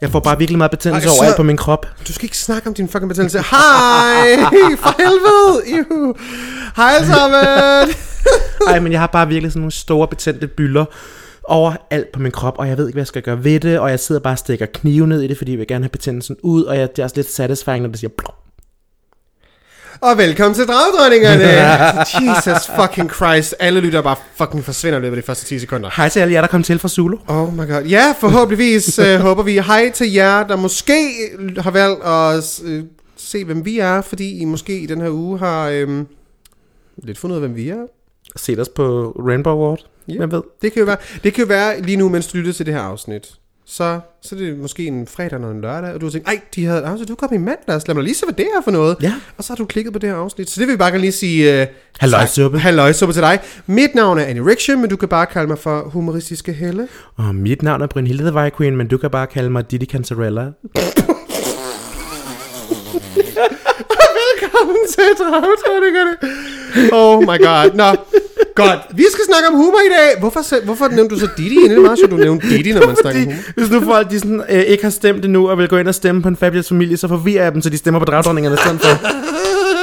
Jeg får bare virkelig meget betændelse Ej, så- alt på min krop. Du skal ikke snakke om din fucking betændelse. Hej! For helvede! Ihu. Hej sammen! Ej, men jeg har bare virkelig sådan nogle store betændte bylder over alt på min krop, og jeg ved ikke, hvad jeg skal gøre ved det, og jeg sidder bare og stikker knive ned i det, fordi jeg vil gerne have betændelsen ud, og jeg, det er også lidt satisfying, når det siger plop. Og velkommen til Dragdronningerne! Jesus fucking Christ. Alle lytter bare fucking forsvinder i løbet af de første 10 sekunder. Hej til alle jer, der kom til fra Zulu. Oh my god. Ja, forhåbentligvis uh, håber vi hej til jer, der måske har valgt at uh, se, hvem vi er, fordi I måske i den her uge har um, lidt fundet ud af, hvem vi er. Set os på Rainbow Award. Ja. Hvem ved? Det kan jo være, det kan jo være lige nu, mens du lytter til det her afsnit. Så, så er det måske en fredag eller en lørdag, og du har tænkt, ej, de havde, altså, du kom i mandags, lad mig lige se, hvad det er for noget. Ja. Og så har du klikket på det her afsnit. Så det vil vi bare gerne lige sige... Uh, Halløjsuppe. Halløjsuppe til dig. Mit navn er Annie Riction, men du kan bare kalde mig for humoristiske Helle. Og mit navn er Brynhilde the White Queen, men du kan bare kalde mig Didi Cantarella. Velkommen til Dragtræningerne. Oh my god. Nå, godt. Vi skal snakke om humor i dag. Hvorfor, hvorfor nævnte du så Didi? Det er meget sjovt, du nævnte Didi, når man snakker om humor. hvis nu folk de sådan, øh, ikke har stemt endnu, og vil gå ind og stemme på en fabulous familie, så forvirrer jeg dem, så de stemmer på dragdronningerne i stedet for.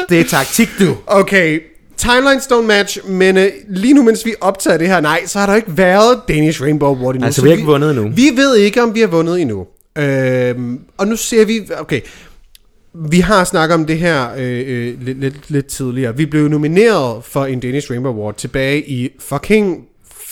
Det er taktik, du. Okay, timelines don't match, men øh, lige nu, mens vi optager det her, nej, så har der ikke været Danish Rainbow Award endnu. Altså, så vi har ikke vundet endnu. Vi ved ikke, om vi har vundet endnu. Øhm, og nu ser vi, okay, vi har snakket om det her øh, øh, lidt, lidt, lidt tidligere. Vi blev nomineret for en Danish Rainbow Award tilbage i fucking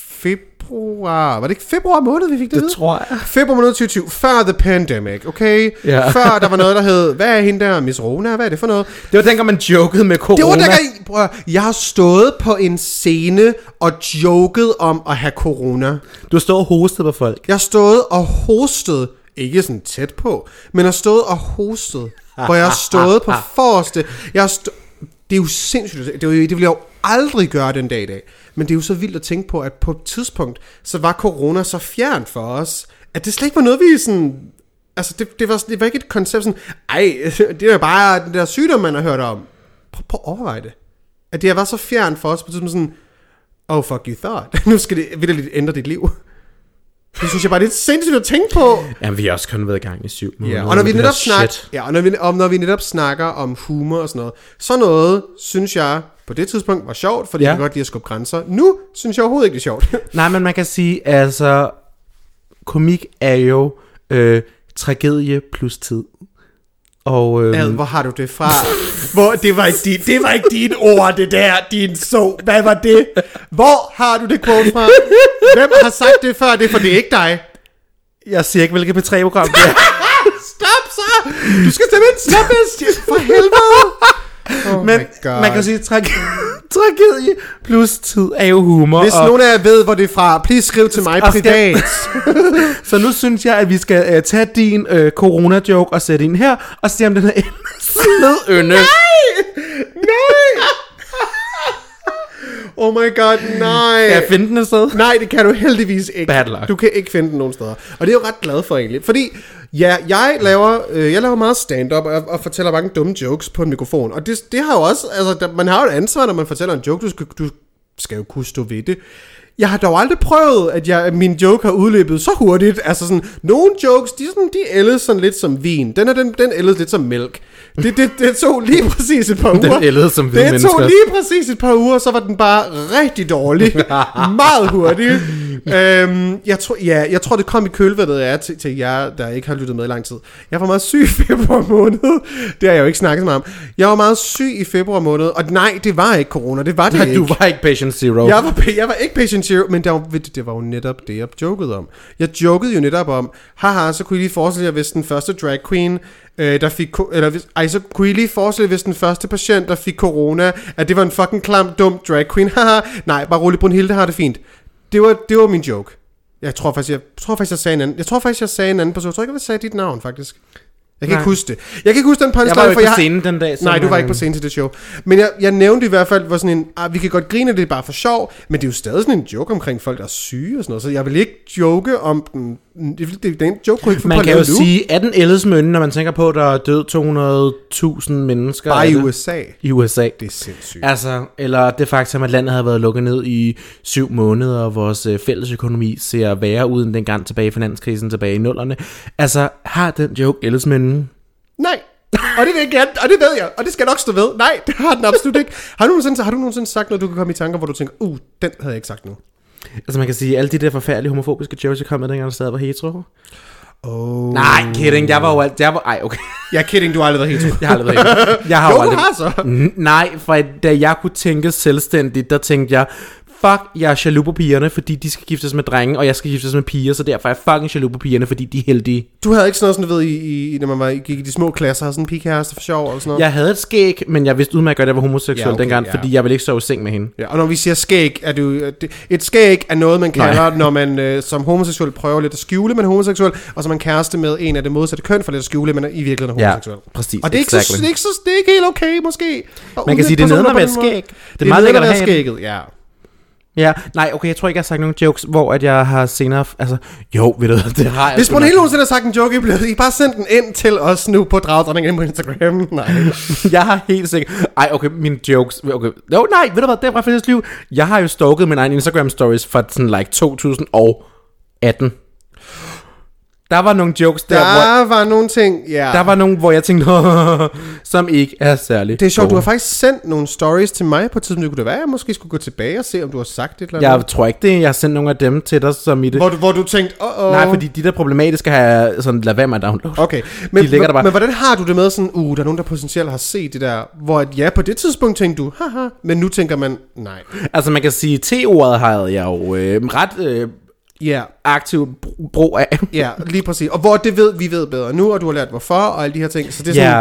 februar. Var det ikke februar måned, vi fik det, Det tror jeg. Februar måned 2020, før the pandemic, okay? Ja. Før der var noget, der hed, hvad er hende der, Miss Rona, hvad er det for noget? Det var dengang, man jokede med corona. Det var dengang, prøv, jeg har stået på en scene og joket om at have corona. Du stod og hostede på folk. Jeg har stået og hostet, ikke sådan tæt på, men har stået og hostet, hvor jeg har stået på forreste. Jeg har stå- det er jo sindssygt. Det, er jo, det vil jeg jo aldrig gøre den dag i dag. Men det er jo så vildt at tænke på, at på et tidspunkt, så var corona så fjern for os, at det slet ikke var noget, vi sådan... Altså, det, det, var, det var ikke et koncept sådan, ej, det er jo bare den der sygdom, man har hørt om. Prøv, prøv at overveje det. At det har været så fjern for os, på tidspunkt sådan, oh fuck you thought. nu skal det vildt ændre dit liv. Det synes jeg bare, det er sindssygt at tænke på. Jamen, vi har også kun været i gang i syv måneder. Ja, og når vi netop snakker, ja, og når vi, og når vi netop snakker om humor og sådan noget, så noget, synes jeg, på det tidspunkt var sjovt, fordi Ja. jeg kan godt lide at skubbe grænser. Nu synes jeg overhovedet ikke, det er sjovt. Nej, men man kan sige, altså, komik er jo øh, tragedie plus tid. Og øh, Ad, hvor har du det fra? Hvor, det, var ikke din, det var ikke dine ord, det der, din så. Hvad var det? Hvor har du det quote fra? Hvem har sagt det før? Det er for det er ikke dig. jeg siger ikke, hvilket P3-program det er. Stop så! Du skal simpelthen stoppe det, for helvede! Oh Men man kan sige, trage- tragedie plus tid er jo humor. Hvis og, nogen af jer ved, hvor det er fra, please skriv til mig privat. Så nu synes jeg, at vi skal øh, tage din øh, corona-joke og sætte ind her, og se om den er sledønde. Nej! Oh my god, nej. Kan jeg finde den et sted? Nej, det kan du heldigvis ikke. Bad luck. Du kan ikke finde den nogen steder. Og det er jeg jo ret glad for egentlig. Fordi, ja, jeg laver, øh, jeg laver meget stand-up og, og fortæller mange dumme jokes på en mikrofon. Og det, det har jo også, altså, der, man har jo et ansvar, når man fortæller en joke. Du skal, du skal jo kunne stå ved det. Jeg har dog aldrig prøvet, at, jeg, at min joke har udløbet så hurtigt. Altså sådan, nogle jokes, de, er sådan, de ældes sådan lidt som vin. Den er den, den ældes lidt som mælk. Det, det, det tog lige præcis et par Den uger. ældede som hvide Det mennesker. tog lige præcis et par uger, så var den bare rigtig dårlig. Meget hurtigt. øhm, jeg, tror, ja, jeg tror, det kom i kølvandet af til, til jer, der ikke har lyttet med i lang tid. Jeg var meget syg i februar måned. Det har jeg jo ikke snakket så meget om. Jeg var meget syg i februar måned, og nej, det var ikke corona. Det var det Nej, ikke. du var ikke patient zero. Jeg var, jeg var ikke patient zero, men det var, det var jo netop det, jeg jokede om. Jeg jokede jo netop om, haha, så kunne I lige forestille jer, hvis den første drag queen, øh, der fik, eller hvis, ej, så kunne I lige forestille hvis den første patient, der fik corona, at det var en fucking klam, dum drag queen, haha, nej, bare rolig, Brunhilde har det fint. Det var, det var min joke. Jeg tror faktisk, jeg, tror faktisk, jeg sagde en anden, jeg tror faktisk, jeg sagde en anden person, jeg tror ikke, jeg sagde dit navn, faktisk. Jeg kan Nej. ikke huske det. Jeg kan ikke huske den punchline, Jeg var jo for ikke jeg på scenen den dag. Nej, du var ikke på scenen til det show. Men jeg, jeg nævnte i hvert fald, hvor sådan en, ah, vi kan godt grine, det er bare for sjov, men det er jo stadig sådan en joke omkring folk, der er syge og sådan noget, så jeg vil ikke joke om den. Det, det, den joke kunne ikke få Man kan jo nu. sige, at den ældes mønne, når man tænker på, at der er død 200.000 mennesker. Bare i det? USA. I USA. Det er sindssygt. Altså, eller det faktum, at landet har været lukket ned i syv måneder, og vores øh, fælles økonomi ser værre ud end dengang tilbage i finanskrisen tilbage i nullerne. Altså, har den joke ældes mønnen? Nej. Og det vil jeg gerne, og det ved jeg, og det skal jeg nok stå ved. Nej, det har den absolut ikke. Har du nogensinde, har du nogensinde sagt noget, du kan komme i tanker, hvor du tænker, uh, den havde jeg ikke sagt nu? Altså, man kan sige, alle de der forfærdelige homofobiske jokes, jeg kom med, dengang jeg stadig var hetero. Oh. Nej, kidding, jeg var jo alt, jeg var, ej, okay. Jeg er kidding, du har aldrig været helt Jeg har aldrig været hetero. Jeg har Jo, aldrig, har så. Nej, for da jeg kunne tænke selvstændigt, der tænkte jeg, fuck, jeg er jaloux på pigerne, fordi de skal giftes med drenge, og jeg skal giftes med piger, så derfor er jeg fucking jaloux på pigerne, fordi de er heldige. Du havde ikke sådan noget, sådan, du ved, i, i, når man var, gik i de små klasser, havde sådan en pigekæreste for sjov og sådan noget? Jeg havde et skæg, men jeg vidste udmærket, at jeg var homoseksuel Ja, ja, okay, dengang, ja. fordi jeg ville ikke sove i seng med hende. Ja, og når vi siger skæg, er det det, et skæg er noget, man kalder, når man øh, som homoseksuel prøver lidt at skjule, man er homoseksuel, og så man kæreste med en af det modsatte køn for lidt at skjule, men er i virkeligheden er Ja, homoseksuel. præcis. Og det er, ikke så, det, er ikke så, det er ikke helt okay, måske. at Man kan sige, det er den måde. skæg. Det er meget lækkert at have skægget, ja. Ja, nej, okay, jeg tror ikke, jeg har sagt nogen jokes, hvor at jeg har senere... Altså, jo, ved du det har jeg. Hvis man helt nogensinde har sagt en joke, I bliver I bare sendt den ind til os nu på Dragdronningen på Instagram. Nej. jeg har helt sikkert... Ej, okay, mine jokes... Okay. Jo, nej, ved du hvad, det er fra Fælles Liv. Jeg har jo stalket min egen Instagram stories fra sådan like 2018. Der var nogle jokes der, Der hvor... var nogle ting, ja. Der var nogle, hvor jeg tænkte, som ikke er særlig Det er sjovt, du har faktisk sendt nogle stories til mig på et tidspunkt. Det kunne det være, at jeg måske skulle gå tilbage og se, om du har sagt et eller andet. Jeg tror ikke det. Jeg har sendt nogle af dem til dig, som i det. Hvor du, hvor du tænkte, åh, oh, Nej, fordi de der problematiske har jeg sådan, lad være med at downloade. Okay, men, De ligger der bare. men hvordan har du det med sådan, uh, der er nogen, der potentielt har set det der, hvor at, ja, på det tidspunkt tænkte du, haha, men nu tænker man, nej. Altså man kan sige, T-ordet har jeg jo øh, ret øh, Ja, aktiv br- brug af. ja, lige præcis. Og hvor det ved, vi ved bedre nu, og du har lært hvorfor, og alle de her ting. Så det er sådan,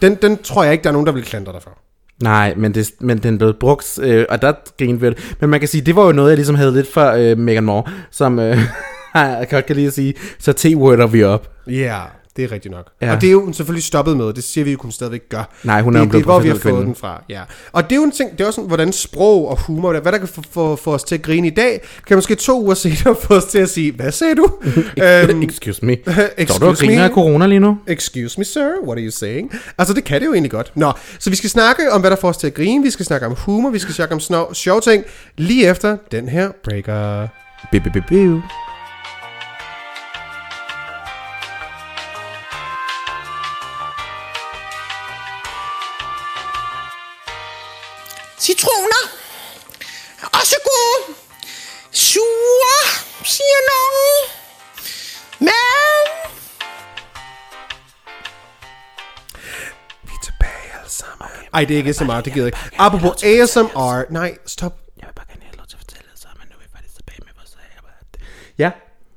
Ja, den, den tror jeg ikke, der er nogen, der vil klandre dig for. nej, men, det, men den blev brugt, øh, og der grinede vi af det. Men man kan sige, det var jo noget, jeg ligesom havde lidt for øh, Megan Moore, som øh, jeg godt kan lide at sige, så T-worder vi op. Ja, det er rigtigt nok. Ja. Og det er jo selvfølgelig stoppet med, det siger vi jo, hun stadigvæk gør. Nej, hun er det, jo blevet det er, hvor vi har fået kvinde. den fra. Ja. Og det er jo en ting, det er også sådan, hvordan sprog og humor, hvad der kan få, få, få os til at grine i dag, kan måske to uger senere få os til at sige, hvad sagde du? øhm, Excuse me. Står excuse du og griner af corona lige nu? Excuse me, sir, what are you saying? Altså, det kan det jo egentlig godt. Nå, så vi skal snakke om, hvad der får os til at grine, vi skal snakke om humor, vi skal snakke om snov, sjove ting, lige efter den her breaker. Bi, bi, bi, bi. Citroner. Også gode. Sure, siger nogen. Men Vi er tilbage alle sammen. Ej, det er ikke ASMR, det gider jeg ikke. Apropos ASMR, nej, stop. Jeg vil bare gerne have lov til at fortælle det sammen, men nu er vi faktisk tilbage med vores Ja,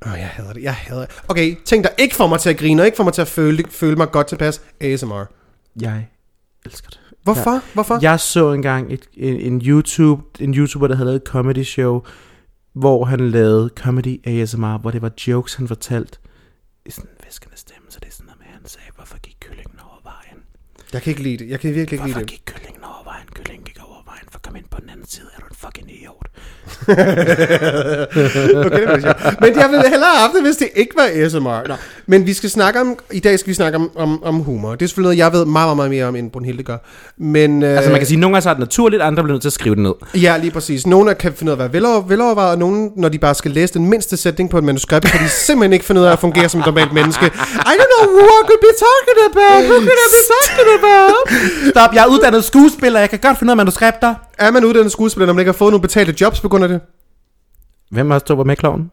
Åh, jeg hader det, jeg hader det. Okay, ting, der ikke får mig til at grine, og ikke får mig til at føle, føle mig godt tilpas, ASMR. jeg elsker det. Hvorfor? Ja. Hvorfor? Jeg så engang et, en, en, YouTube, en YouTuber, der havde lavet et comedy show, hvor han lavede comedy ASMR, hvor det var jokes, han fortalte i sådan en viskende stemme, så det er sådan noget med, at han sagde, hvorfor gik kyllingen over vejen? Jeg kan ikke lide det. Jeg kan virkelig ikke Hvorfor lide det. gik kyllingen over vejen? Kyllingen gik for kom ind på den anden side, er du en fucking idiot. Okay, det sjovt. Men jeg ville hellere have haft det, hvis det ikke var ASMR. Nå. Men vi skal snakke om, i dag skal vi snakke om, om, om humor. Det er selvfølgelig noget, jeg ved meget, meget, meget mere om, end Brunhilde gør. Men, øh, Altså man kan sige, at nogle gange så er det naturligt, andre bliver nødt til at skrive det ned. Ja, lige præcis. Nogle kan finde ud af at være velover, velovervejet, og nogle, når de bare skal læse den mindste sætning på et manuskript, kan de simpelthen ikke finde ud af at fungere som et normalt menneske. I don't know who I could be talking about. Who could I be talking about? Stop, jeg er uddannet skuespiller, jeg kan godt finde ud af manuskripter. Er man uddannet skuespiller, når man ikke har fået nogle betalte jobs på grund af det? Hvem har stået med kloven?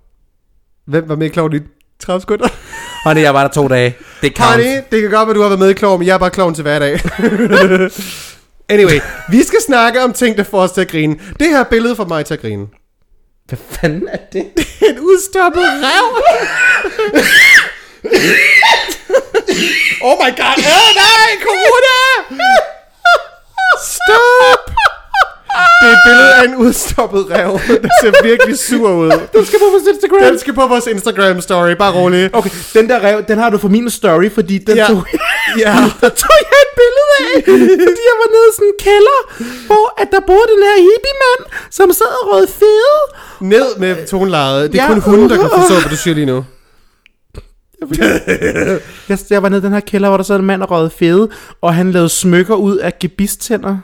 Hvem var med i Kloven i 30 sekunder? Honey, jeg var der to dage. Det counts. Honey, det kan godt være, du har været med i Kloven, men jeg er bare kloven til hverdag. anyway, vi skal snakke om ting, der får os til at grine. Det her billede får mig til at grine. Hvad fanden er det? En udstoppet rev. oh my god. Øh, nej, corona. Stop. Det er et billede af en udstoppet rev, der ser virkelig sur ud. Den skal på vores Instagram. Den skal på vores Instagram story, bare rolig. Okay, den der rev, den har du for min story, fordi den Ja. tog, Ja. der tog jeg et billede af, fordi jeg var nede i sådan en kælder, hvor at der boede den her hippie-mand, som sad og rød fede. Ned med tonelejet. Det er Ja. kun hunden, der kan forstå, hvad du siger lige nu. Jeg, jeg var nede i den her kælder, hvor der sad en mand og rød fede, og han lavede smykker ud af gebistænder.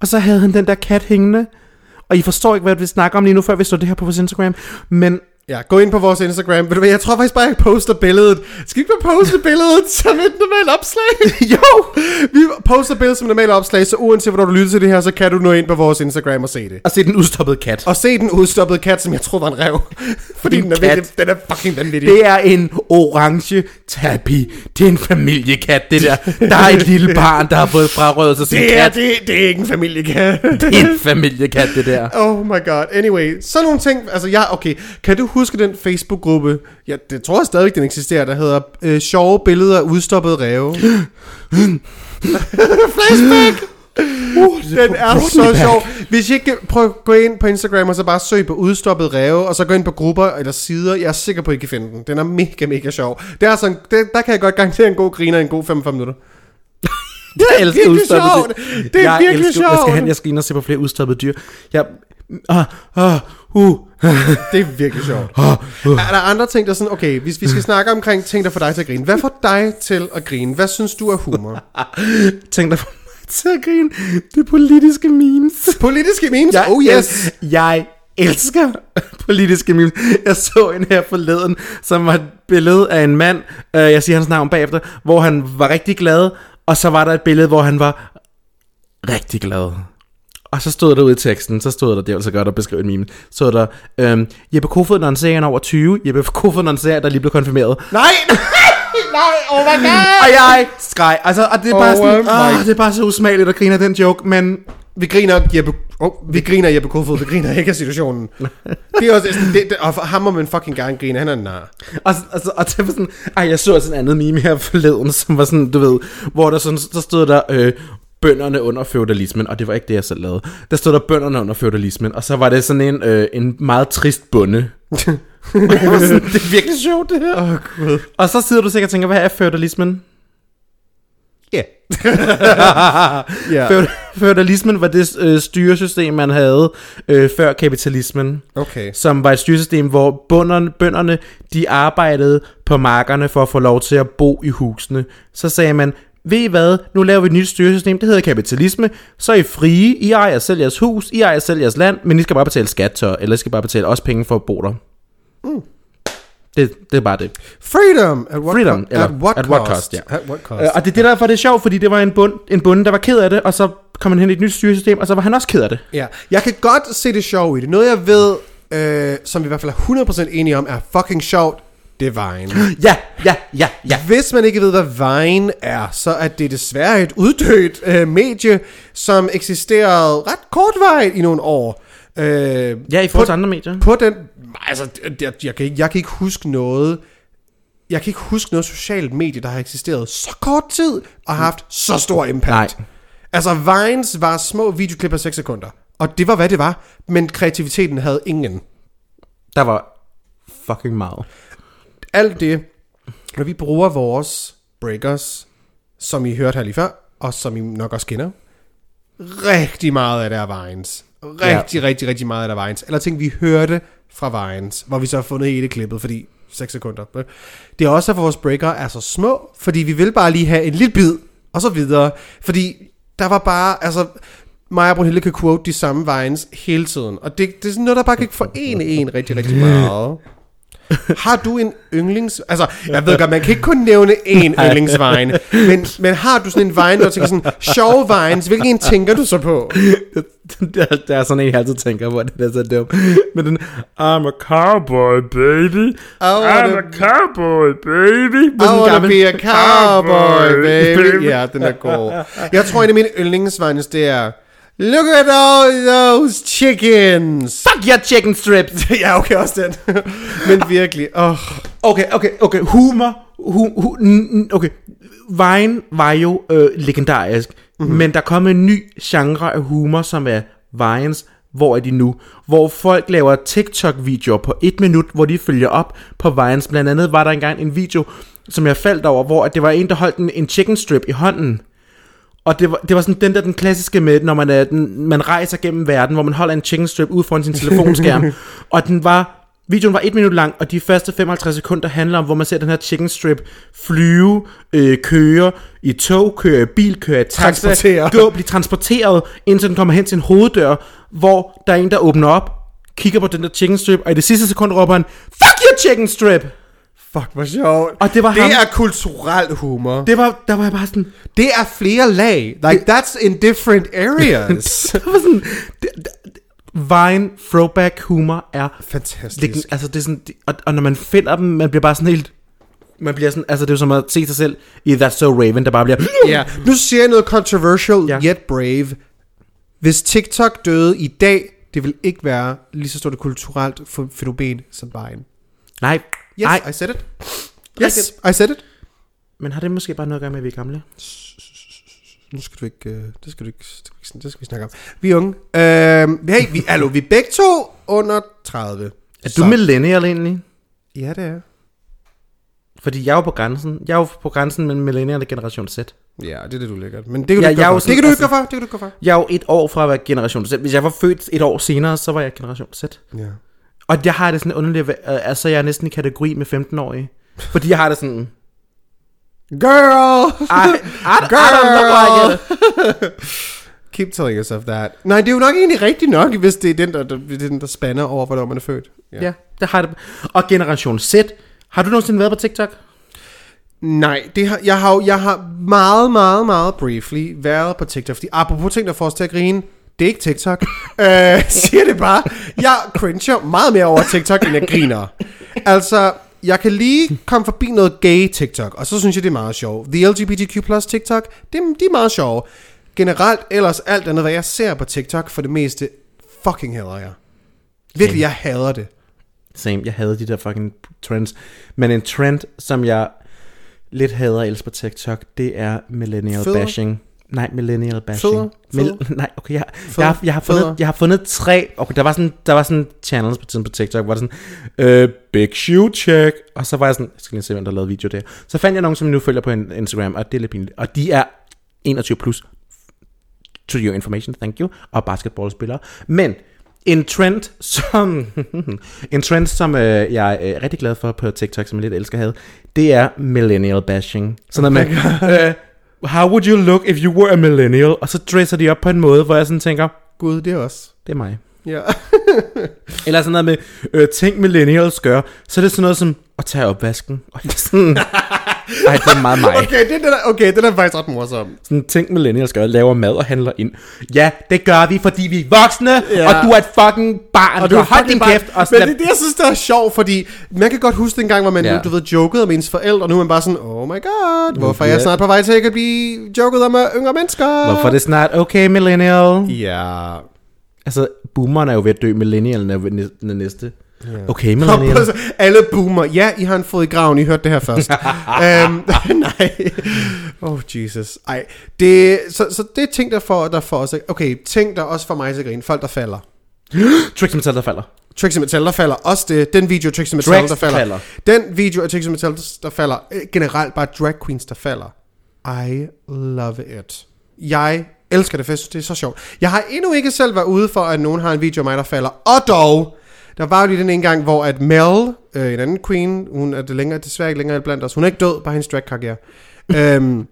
Og så havde han den der kat hængende. Og I forstår ikke, hvad vi snakker om lige nu, før vi står det her på vores Instagram. Men Ja, gå ind på vores Instagram. Ved du hvad, jeg tror faktisk bare, jeg poster billedet. Skal vi ikke bare poste billedet som et normalt opslag? jo, Vi poster billedet som et normalt opslag, så uanset hvornår du lytter til det her, så kan du nå ind på vores Instagram og se det. og se den udstoppede kat. Og se den udstoppede kat, som jeg troede var en rev. Fordi En den er, kat. den er fucking vanvittig. Det er en orange tabi. Det er en familiekat, det der. Der er et lille barn, der har fået frarøvet sig sin det, er, kat. det, det er ikke en familiekat. Det er en familiekat, det der. Oh my god. Anyway, sådan nogle ting. Altså, jeg, okay. Kan du huske den Facebook-gruppe? Ja, det tror jeg stadigvæk, den eksisterer. Der hedder øh, sjove billeder af udstoppede ræve. Flashback! Uh, den er så sjov. Hvis I ikke prøv at gå ind på Instagram og så bare søg på udstoppet ræve, og så gå ind på grupper eller sider. Jeg er sikker på, at I kan finde den. Den er mega, mega sjov. Det er sådan, det, der kan jeg godt garantere en god griner i en god 45 minutter. Det er virkelig sjovt. Det er jeg virkelig elsker, Jeg sjovt. skal, hen, jeg skal ind og se på flere udstoppede dyr. Jeg... Ah, ah, uh. Det er virkelig sjovt. Er der andre ting, der er sådan, okay, hvis vi skal snakke omkring ting, der får dig til at grine. Hvad får dig til at grine? Hvad synes du er humor? Tænk dig for mig til at grine. Det er politiske memes. Politiske memes? Jeg, oh yes. Jeg, jeg elsker politiske memes. Jeg så en her forleden, som var et billede af en mand, øh, jeg siger hans navn bagefter, hvor han var rigtig glad, og så var der et billede, hvor han var rigtig glad. Og så stod der ud i teksten, så stod der, det er altså godt at beskrive en meme, så der, øhm, Jeppe Kofod, når han ser en over 20, Jeppe Kofod, når han ser, der lige blev konfirmeret. Nej, nej, nej, oh my god. Og jeg skreg, altså, og det er bare Oh sådan, åh, det er bare så usmageligt at grine af den joke, men Vi griner Jeppe, oh, vi griner Jeppe Kofod, vi griner ikke af situationen. Det er også, sådan, det, det, og ham må man fucking gerne grine, han er en nar. Og, altså, og det var sådan, ej, jeg så sådan en andet meme her forleden, som var sådan, du ved, hvor der sådan, så stod der, øh, bønderne under feudalismen, og det var ikke det, jeg selv lavede. Der stod der bønderne under feudalismen, og så var det sådan en, øh, en meget trist bonde. Sådan, det er virkelig sjovt, det her. Oh, gud. Og så sidder du sikkert og tænker, hvad er feudalismen? Ja. ja. Feud- Feudalismen var det øh, styresystem, man havde øh, før kapitalismen. Okay. som var et styresystem, hvor bønderne, bønderne de arbejdede på markerne for at få lov til at bo i husene. Så sagde man, ved I hvad, nu laver vi et nyt styresystem, det hedder kapitalisme, så er I frie, I ejer selv jeres hus, I ejer selv jeres land, men I skal bare betale skat til, eller I skal bare betale også penge for at bo der. Mm. Det, det er bare det. Freedom. At what, Freedom, co- eller at what at cost? what cost, ja. At what cost? Øh, og det er det derfor, det er sjovt, fordi det var en, bund, en bonde, der var ked af det, og så kom han hen i et nyt styresystem, og så var han også ked af det. Ja, jeg kan godt se det sjov i det. Noget jeg ved, øh, som vi i hvert fald er 100% enige om, er fucking sjovt, det er Vine. Ja, ja, ja, ja. Hvis man ikke ved, hvad Vine er, så er det desværre et uddødt øh, medie, som eksisterede ret kortvarigt i nogle år. Øh, Ja, i forhold til andre medier. på den, altså, jeg, jeg, kan ikke, jeg kan ikke huske noget, jeg kan ikke huske noget socialt medie, der har eksisteret så kort tid, og har haft så stor impact. Nej. Altså, Vines var små videoklip af 6 sekunder. Og det var, hvad det var. Men kreativiteten havde ingen. Der var fucking meget. Alt det, når vi bruger vores breakers, som I hørte her lige før, og som I nok også kender, rigtig meget af det er Vines. Rigtig, ja. rigtig, rigtig meget af det er Vines. Eller ting, vi hørte fra Vines, hvor vi så har fundet hele klippet, fordi 6 sekunder. Det er også, at vores breaker er så små, fordi vi vil bare lige have en lille bid, og så videre. Fordi der var bare, altså, og Brunhilde kan quote de samme Vines hele tiden. Og det, det er sådan noget, der bare kan forene en rigtig, rigtig meget. Har du en yndlings... Altså, jeg ved godt, man kan ikke kun nævne én yndlingsvine, men, men har du sådan en vine, hvor du tænker sådan, sjove vines, hvilken en tænker du så på? der, der er sådan en, jeg altid tænker på, det er så dumt. Men den, I'm a cowboy, baby. Oh, I'm a cowboy, baby. I wanna be a cowboy, baby. Ja, den er god. Jeg tror, en af mine yndlingsvines, det er, Look at all those chickens. Fuck your chicken strips. ja, okay, også den. men virkelig, åh. Oh. Okay, okay, okay. Humor. Hu, hu, okay. Vine var jo øh, legendarisk. Mhm. Mm-hmm. Men der kom en ny genre af humor, som er Vines, hvor er de nu? Hvor folk laver TikTok-videoer på et minut, hvor de følger op på Vines. Blandt andet var der engang en video, som jeg faldt over, hvor at det var en, der holdt en, en chicken strip i hånden. Og det var, det var sådan den der den klassiske med, når man, er, den, man rejser gennem verden, hvor man holder en chicken strip ud foran sin telefonskærm. og den var, videoen var et minut lang, og de første 55 sekunder handler om, hvor man ser den her chicken strip flyve, øh, køre i tog, køre i bil, køre i taxa, gå, blive transporteret, indtil den kommer hen til en hoveddør, hvor der er en, der åbner op, kigger på den der chicken strip, og i det sidste sekund råber han, Fuck your chicken strip! Fuck, hvor sjovt. Og det var det ham. er kulturel humor. Det var, der var jeg bare sådan, Det er flere lag. Like, that's in different areas. det var sådan, det, det, Vine throwback humor er Fantastisk. det, altså det er sådan, og, og når man finder dem, man bliver bare sådan helt, man bliver sådan, altså det er jo som at se sig selv i That's So Raven, der bare bliver, Ja, nu siger jeg noget controversial, Ja. yet brave. Hvis TikTok døde i dag, det vil ikke være lige så stort et kulturelt f- fænomen som Vine. nej, Yes, nej, I said it. Yes, I said it. men har det måske bare noget at gøre med, at vi er gamle? Nu skal du ikke, øh, det skal du ikke, det skal, vi ikke- det skal vi snakke om. Vi er unge. Øh, hey, vi, hallo, vi er begge to under 30. Er du millennial egentlig? Ja, det er. Fordi jeg er jo på grænsen. Jeg er jo på grænsen mellem millennial og generation Z. Ja, det er det, du lægger. Men det kan du Ja, ikke gøre for. Det kan du ikke altså- gøre for. Det kan du ikke gøre for. Jeg er jo et år fra at være generation Z. Hvis jeg var født et år senere, så var jeg generation Z. Ja. Og jeg har det sådan underligt, være- altså jeg er næsten i kategori med 15-årige. Fordi jeg har det sådan, Girl! I, I, I don't look like it. Keep telling yourself that. Nej, det er jo nok egentlig rigtigt nok, hvis det er den, der, der, er den, der spanner over, hvornår man er født. Ja, det har det. Og generation Z. Har du nogensinde været på TikTok? Nej, det har, jeg, har, jeg har meget, meget, meget briefly været på TikTok. Fordi apropos ting, der får os til at grine, det er ikke TikTok. øh, siger det bare. Jeg cringer meget mere over TikTok, end jeg griner. Altså, jeg kan lige komme forbi noget gay TikTok, og så synes jeg, det er meget sjovt. The LGBTQ plus TikTok, det, de er meget sjove. Generelt ellers alt andet, hvad jeg ser på TikTok, for det meste, fucking hader jeg. Virkelig, jeg hader det. Same, jeg havde de der fucking trends. Men en trend, som jeg lidt hader elsker på TikTok, det er millennial Fødder? bashing. Nej, millennial bashing. Fødder? Mil- nej, okay, jeg, Fødder? jeg, har, jeg, har Fødder? fundet, jeg har fundet tre, okay, der var sådan, der var sådan channels på tiden på TikTok, hvor der sådan, øh, big shoe check, og så var jeg sådan, jeg skal lige se, hvem der lavede video der. Så fandt jeg nogen, som jeg nu følger på in- Instagram, og det er lidt pinligt. Og de er 21 plus, to your information, thank you, og basketballspillere. Men en trend, som, en trend, som øh, jeg er rigtig glad for på TikTok, som jeg lidt elsker havde, det er millennial bashing. Sådan noget med, øh, how would you look if you were a millennial? Og så dresser de op på en måde, hvor jeg sådan tænker, Gud, det er også. det er mig. Ja. Eller sådan noget med, øh, ting millennials gør, så er det sådan noget som at tage opvasken. Og sådan, ej, det er meget mig. Okay, det, det, der, okay, den er faktisk ret morsom. Sådan ting millennials gør, laver mad og handler ind. Ja, det gør vi, fordi vi er voksne, ja. Og du er et fucking barn. Og du har holdt din kæft og Men det er det, jeg synes, der er sjovt, fordi man kan godt huske dengang, hvor man, Ja. du ved, jokede om ens forældre, og nu er man bare sådan, oh my god, hvorfor er jeg snart på vej til at blive joket om af yngre mennesker? Hvorfor er det snart okay, millennial? Ja. Altså, boomeren er jo ved at dø, millennialen er ved næste. Okay, på, alle boomer. Ja, I har en fod i graven, I hørte det her først. um, nej. Oh, Jesus. Ej, det, så, så det er ting, der får, der får os... Okay, ting, der også får mig til at grine. Folk, der falder. Trixie Metal, der falder. Trixie Mattel, der falder også det. Den video af Trixie Mattel, Drags, der falder. der falder. Den video af Trixie Mattel, der falder. Øh, Generelt bare drag queens, der falder. I love it. Jeg elsker det, for det er så sjovt. Jeg har endnu ikke selv været ude for, at nogen har en video af mig, der falder. Og dog, der var jo lige den ene gang, hvor at Mel, øh, en anden queen, hun er det længere, desværre ikke længere blandt os. Hun er ikke død, bare hendes drag-karriere. øhm,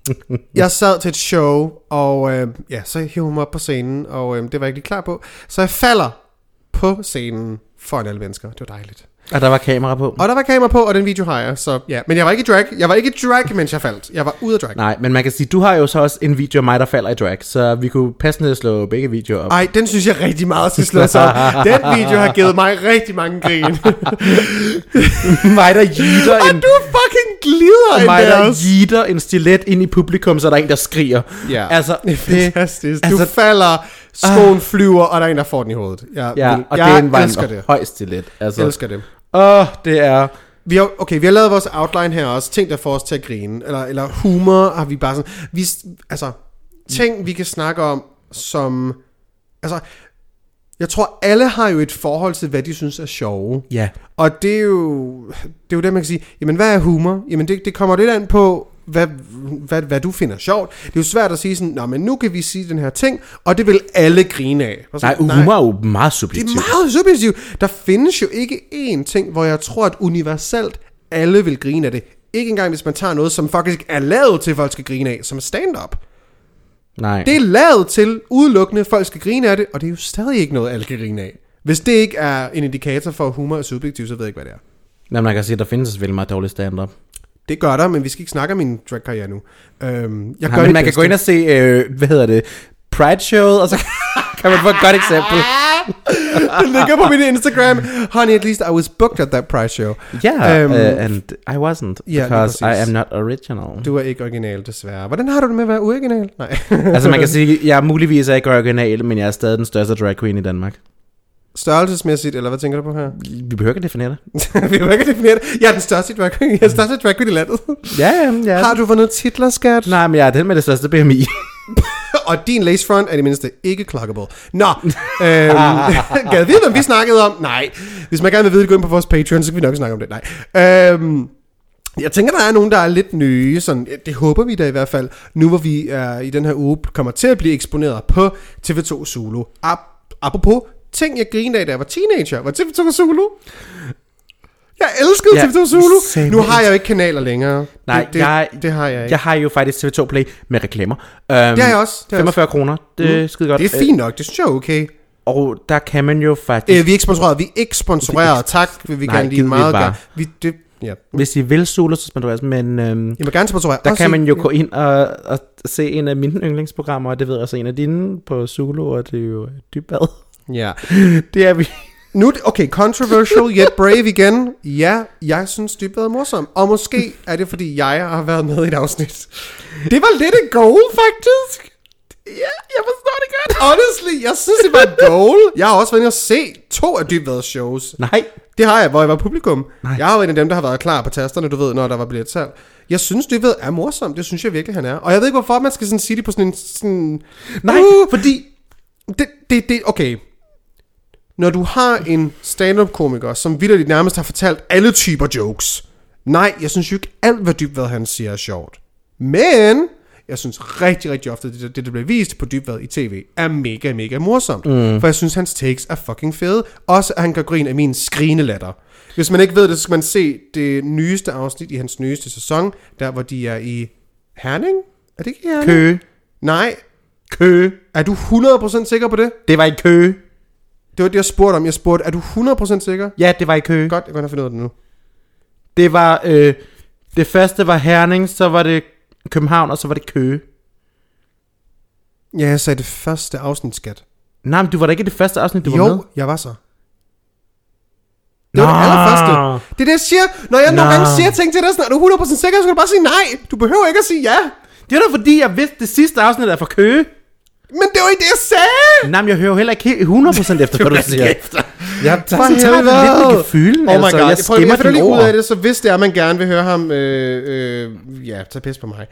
jeg sad til et show, og øh, ja, så hiver hun mig op på scenen, og øh, det var jeg ikke lige klar på. Så jeg falder på scenen foran alle mennesker. Det var dejligt. Og der var kamera på. Og der var kamera på, og den video har jeg, så ja. Men jeg var ikke i drag. Jeg var ikke i drag, mens jeg faldt. Jeg var ude af drag. Nej, men man kan sige, du har jo så også en video af mig, der falder i drag, så vi kunne passende slå begge videoer op. Ej, den synes jeg rigtig meget skal slås op. Den video har givet mig rigtig mange grin. mig, der jeter og en... du fucking glider mig, endda der jeter en stilet ind i publikum, så er der en, der skriger. Ja, Altså, det er fantastisk. Du altså- falder, skoen flyver, og der er en, der får den i hovedet. Jeg, Ja, vil, og jeg det er en, elsker det. høj stilet. Altså, Jeg elsker det. Åh, det er... Vi har, okay, vi har lavet vores outline her også. Ting, der får os til at grine. Eller, eller humor har vi bare sådan... Vi, altså, ting, vi kan snakke om, som Altså, jeg tror, alle har jo et forhold til, hvad de synes er sjove. Ja. Og det er jo det, er jo det man kan sige, jamen hvad er humor? Jamen det, det kommer lidt an på, hvad, hvad, hvad du finder sjovt. Det er jo svært at sige sådan, Nå, men nu kan vi sige den her ting, og det vil alle grine af. Så, Nej, humor er jo meget det subjektivt. er meget subjektivt. Der findes jo ikke én ting, hvor jeg tror, at universelt alle vil grine af det. Ikke engang, hvis man tager noget, som faktisk er lavet til, at folk skal grine af, som er stand-up. Nej. Det er lavet til udelukkende, at folk skal grine af det, og det er jo stadig ikke noget, alle kan grine af. Hvis det ikke er en indikator for, at humor er subjektiv, så ved jeg ikke, hvad det er. Jamen, man kan sige, at der findes selvfølgelig meget dårlig stand-up. Det gør der, men vi skal ikke snakke om min dragkarriere nu. Øhm, jeg Nej, gør men man kan bedste. gå ind og se, øh, hvad hedder det, Pride-showet, og så kan man få et godt eksempel. Det ligger på min Instagram. Honey, at least I was booked at that prize show. Yeah, Øhm, uh, and I wasn't, ja, lige because I am not original. Du er ikke original, desværre. Hvordan har du det med at være uoriginal? Nej. altså man kan sige, jeg er muligvis ikke original, men jeg er stadig den største drag queen i Danmark. Størrelsesmæssigt, eller hvad tænker du på her? Vi behøver ikke definere det. vi må ikke definere det. Jeg er den største drag queen. Jeg er den største drag queen i landet. Ja, ja. Har du vundet titler, skat? Nej, men jeg er den med det største BMI. Og din lace front er det mindste ikke clockable. Nå, øhm, gad vide, hvem vi snakkede om? Nej. Hvis man gerne vil vide det, gå ind på vores Patreon, så kan vi nok snakke om det. Nej. Øhm, jeg tænker, der er nogen, der er lidt nye. Sådan, det håber vi da i hvert fald. Nu hvor vi er i den her uge kommer til at blive eksponeret på TV2 Zulu. Ap- apropos ting, jeg grinede af, da jeg var teenager, var TV2 Zulu. Jeg elskede Ja, TV2 Zulu. Nu har jeg jo ikke kanaler længere. Nej, det, det, jeg- det har jeg ikke. Jeg har jo faktisk TV2 Play med reklamer. Um, Det har jeg også. Det har jeg 45 kroner, det er skide godt. Det er fint nok, det synes jeg er okay. Øh, Og der kan man jo faktisk, Øh, vi er ikke sponsoreret, vi er ikke sponsoreret. Tak, vil vi Nej, gerne lige meget gerne. Vi, det, ja. hvis I vil Zulu, så sponsoreres, men øhm, Jeg vil gerne sponsorere. der Også kan man jo gå ind og, og se en af mine yndlingsprogrammer, og det ved jeg også en af dine på Zulu, og det er jo dybbad. Ja. Det er vi. Nu, det- okay, controversial yet brave igen. Ja, jeg synes, det er morsomt. Og måske er det, fordi jeg har været med i et afsnit. Det var lidt et goal, faktisk. Ja, jeg forstår det godt. Honestly, jeg synes, det var et goal. Jeg har også været inde og se to af Dybvads shows. Nej, Det har jeg, hvor jeg var publikum. Nej. Jeg har jo en af dem, der har været klar på tasterne, du ved, når der var billetsalg. Jeg synes, Dybvad er morsom. Det synes jeg virkelig, han er. Og jeg ved ikke, hvorfor man skal sådan sige det på sådan en... Sådan, nej, Uh, fordi... det, det, det, okay. Når du har en stand-up-komiker, som vildt nærmest har fortalt alle typer jokes. Nej, jeg synes jo ikke alt, hvad Dybvad han siger er sjovt. Men jeg synes rigtig, rigtig ofte, at det, det der bliver vist på Dybvad i tv, er mega, mega morsomt. Mm. For jeg synes, hans takes er fucking fede. Også at han gør grin af min skrinelatter. Hvis man ikke ved det, så skal man se det nyeste afsnit i hans nyeste sæson, der hvor de er i Herning. Er det ikke i Herning? Køge. Nej. Kø. Er du 100% sikker på det? Det var i Køge. Det var det, jeg spurgte om. Jeg spurgte, er du 100% sikker? Ja, det var i Køge. Godt, jeg kan finde ud af det nu. Det var... Øh, det første var Herning, så var det København, og så var det Køge. Ja, jeg sagde det første afsnit, skat. Nej, men du var da ikke i det første afsnit, du var med. Jo, jeg var så. Det var det Nå. allerførste. Det er det, jeg siger. Når jeg nogle Nå. gange siger ting til dig, sådan, er du 100% sikker, så skal du bare sige nej. Du behøver ikke at sige ja. Det var da fordi, jeg vidste, det sidste afsnit er fra Køge. Men det var ikke det, jeg sagde. Nej, men jeg hører heller ikke helt 100% efter, hvad du siger. efter. Jeg tager, sådan, tager det lidt med gefylen, Oh my altså. god, Jeg jeg, prøver, skimmer jeg finder dine lige ud ord. af det, så hvis det er, man gerne vil høre ham, øh, øh, ja, tage pis på mig.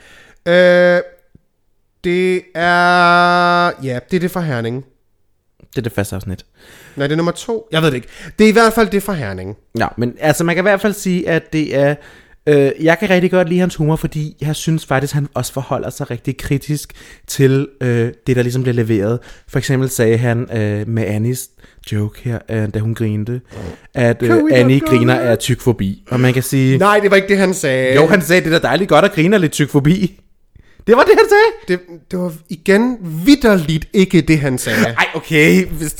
Øh, det er, ja, det er det fra Herning. Det er det første afsnit. Nej, det er nummer to. Jeg ved det ikke. Det er i hvert fald det fra Herning. Ja, men altså man kan i hvert fald sige, at det er... Øh, jeg kan rigtig godt lide hans humor, fordi jeg synes faktisk, han også forholder sig rigtig kritisk til øh, det, der ligesom bliver leveret. For eksempel sagde han øh, med Annies joke her, øh, da hun grinede, at øh, Annie griner af tyk forbi. Og man kan sige... Nej, det var ikke det, han sagde. Jo, han sagde, det er da dejligt godt at grine af lidt tyk forbi. Det var det, han sagde. Det, det var igen vidderligt ikke det, han sagde. Ej, okay. Hvis...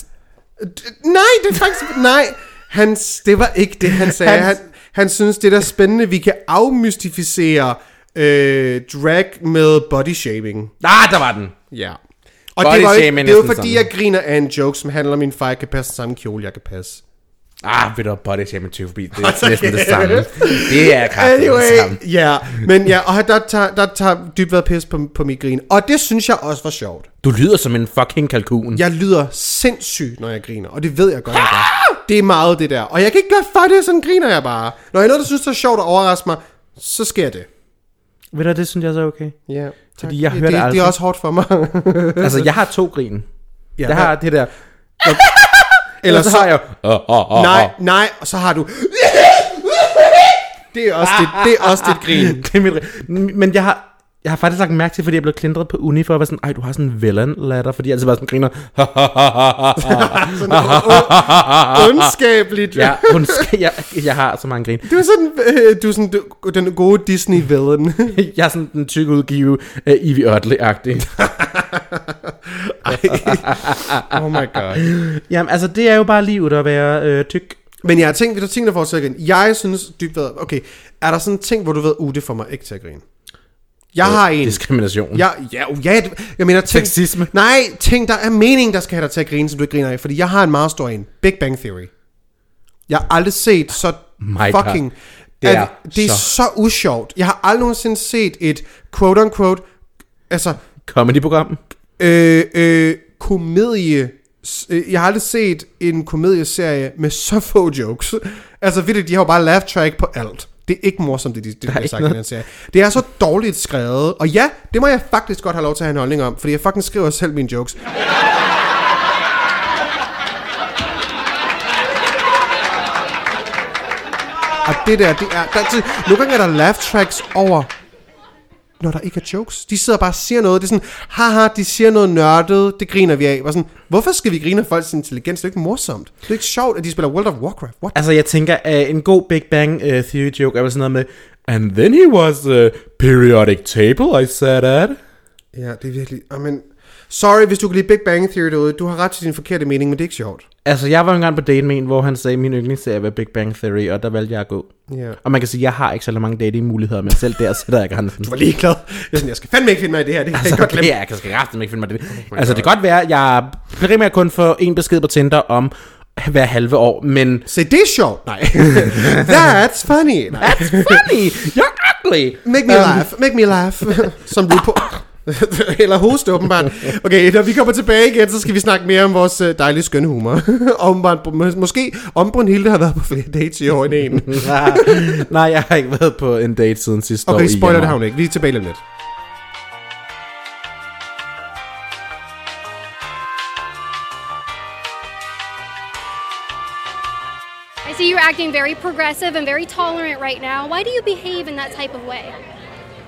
Nej, det er faktisk... Nej, hans, det var ikke det, han sagde. Hans- Han, han synes, det er da spændende, vi kan afmystificere øh, drag med body shaming. Ah, der var den. Ja. Og Body det var, ikke, det var fordi, sådan. jeg griner af en joke, som handler om min far, kan passe den samme kjole, jeg kan passe. Ah, ved du, body shaming tyk forbi. Det er Altså, næsten det okay. samme. Det er kraftigt det samme. Anyway, ja, men ja, og der tager, der tager dybt været pis på, på mit grin. Og det synes jeg også var sjovt. Du lyder som en fucking kalkun. Jeg lyder sindssygt, når jeg griner, og det ved jeg godt, jeg gør. Det er meget det der. Og jeg kan ikke gøre for det, sådan griner jeg bare. Når jeg noget, der synes, det er sjovt og overrasker mig, så sker det. Ved du, det synes jeg så er okay. Ja, Fordi jeg hører det, det det, aldrig. det er også hårdt for mig. Altså, jeg har to grin. Ja, jeg har det der... Eller så, så- har jeg... Oh, oh, oh, Nej, nej, og så har du... Det er også dit, det er også dit grin. det er mit, men jeg har, jeg har faktisk lagt mærke til, fordi jeg blev klindret på uni, for at være sådan, ej, du har sådan en villain latter, fordi jeg altid bare sådan griner. Ondskabeligt. ja, skal, jeg, jeg har så mange grin. Du er sådan, øh, du er sådan du, den gode Disney-villain. Jeg er sådan den tykke udgive af Evie Oddly-agtig. oh my god. Jamen, altså, det er jo bare livet at være øh, tyk. Men jeg har tænkt, hvis du tænker for at grine, jeg synes dybt okay, er der sådan en ting, hvor du ved, uh, det får mig ikke til at grine? Jeg har en. Diskrimination. Ja, ja, uh, ja, jeg mener ting, Sexisme. Nej, ting, der er mening, der skal have dig til at grine, som du ikke griner af. Fordi jeg har en meget stor en. Big Bang Theory. Jeg har aldrig set så My God. fucking... Det er at, det er så... så- usjovt. Jeg har aldrig nogensinde set et quote-unquote... Altså, Comedy-program. øh, øh, komedie... øh, Jeg har aldrig set en komedieserie med så få jokes. Altså, ved du, de har jo bare laugh track på alt. Det er ikke morsomt, det, det, det bliver sagt i den serie. Det er så dårligt skrevet. Og ja, det må jeg faktisk godt have lov til at have en holdning om, fordi jeg fucking skriver selv mine jokes. Og det der, det er... Der, det, nogle gange er der laugh tracks over når der ikke er jokes. De sidder bare og siger noget. Det er sådan, haha, de siger noget nørdet, det griner vi af. Og sådan, hvorfor skal vi grine af folks intelligens? Det er jo ikke morsomt. Det er ikke sjovt, at de spiller World of Warcraft. What? Altså, jeg tænker, at en god Big Bang uh, Theory joke er vel sådan noget med, And then he was a periodic table, I sat at. Ja, det er virkelig... I mean, sorry, hvis du kan lide Big Bang Theory derude. Du har ret til din forkerte mening, men det er ikke sjovt. Altså, jeg var engang på date med en, hvor han sagde, at min yndlingsserie var Big Bang Theory, og der valgte jeg at gå. Ja. Og man kan sige, at jeg har ikke så mange datingmuligheder, men selv der sætter jeg grænsen. Du var ligeglad. Jeg, er sådan, jeg skal fandme ikke finde mig i det her. Det kan jeg Altså, godt glemme. okay, jeg kan resten ikke finde mig i det. altså, det kan godt være, at jeg primært kun får en besked på Tinder om hver halve år, men Se, det er sjovt. Nej. That's funny. That's funny, you're ugly. Make me laugh. Make me laugh. Som du på... Eller hoste, åbenbart. Okay, når vi kommer tilbage igen, så skal vi snakke mere om vores øh, dejlige, skønne humor. om, mås- måske om Brunhilde har været på flere dates i år end en. Nej, jeg har ikke været på en date siden sidste år Okay, spoiler det har hun ikke. Vi er tilbage lidt. I see you're acting very progressive and very tolerant right now. Why do you behave in that type of way?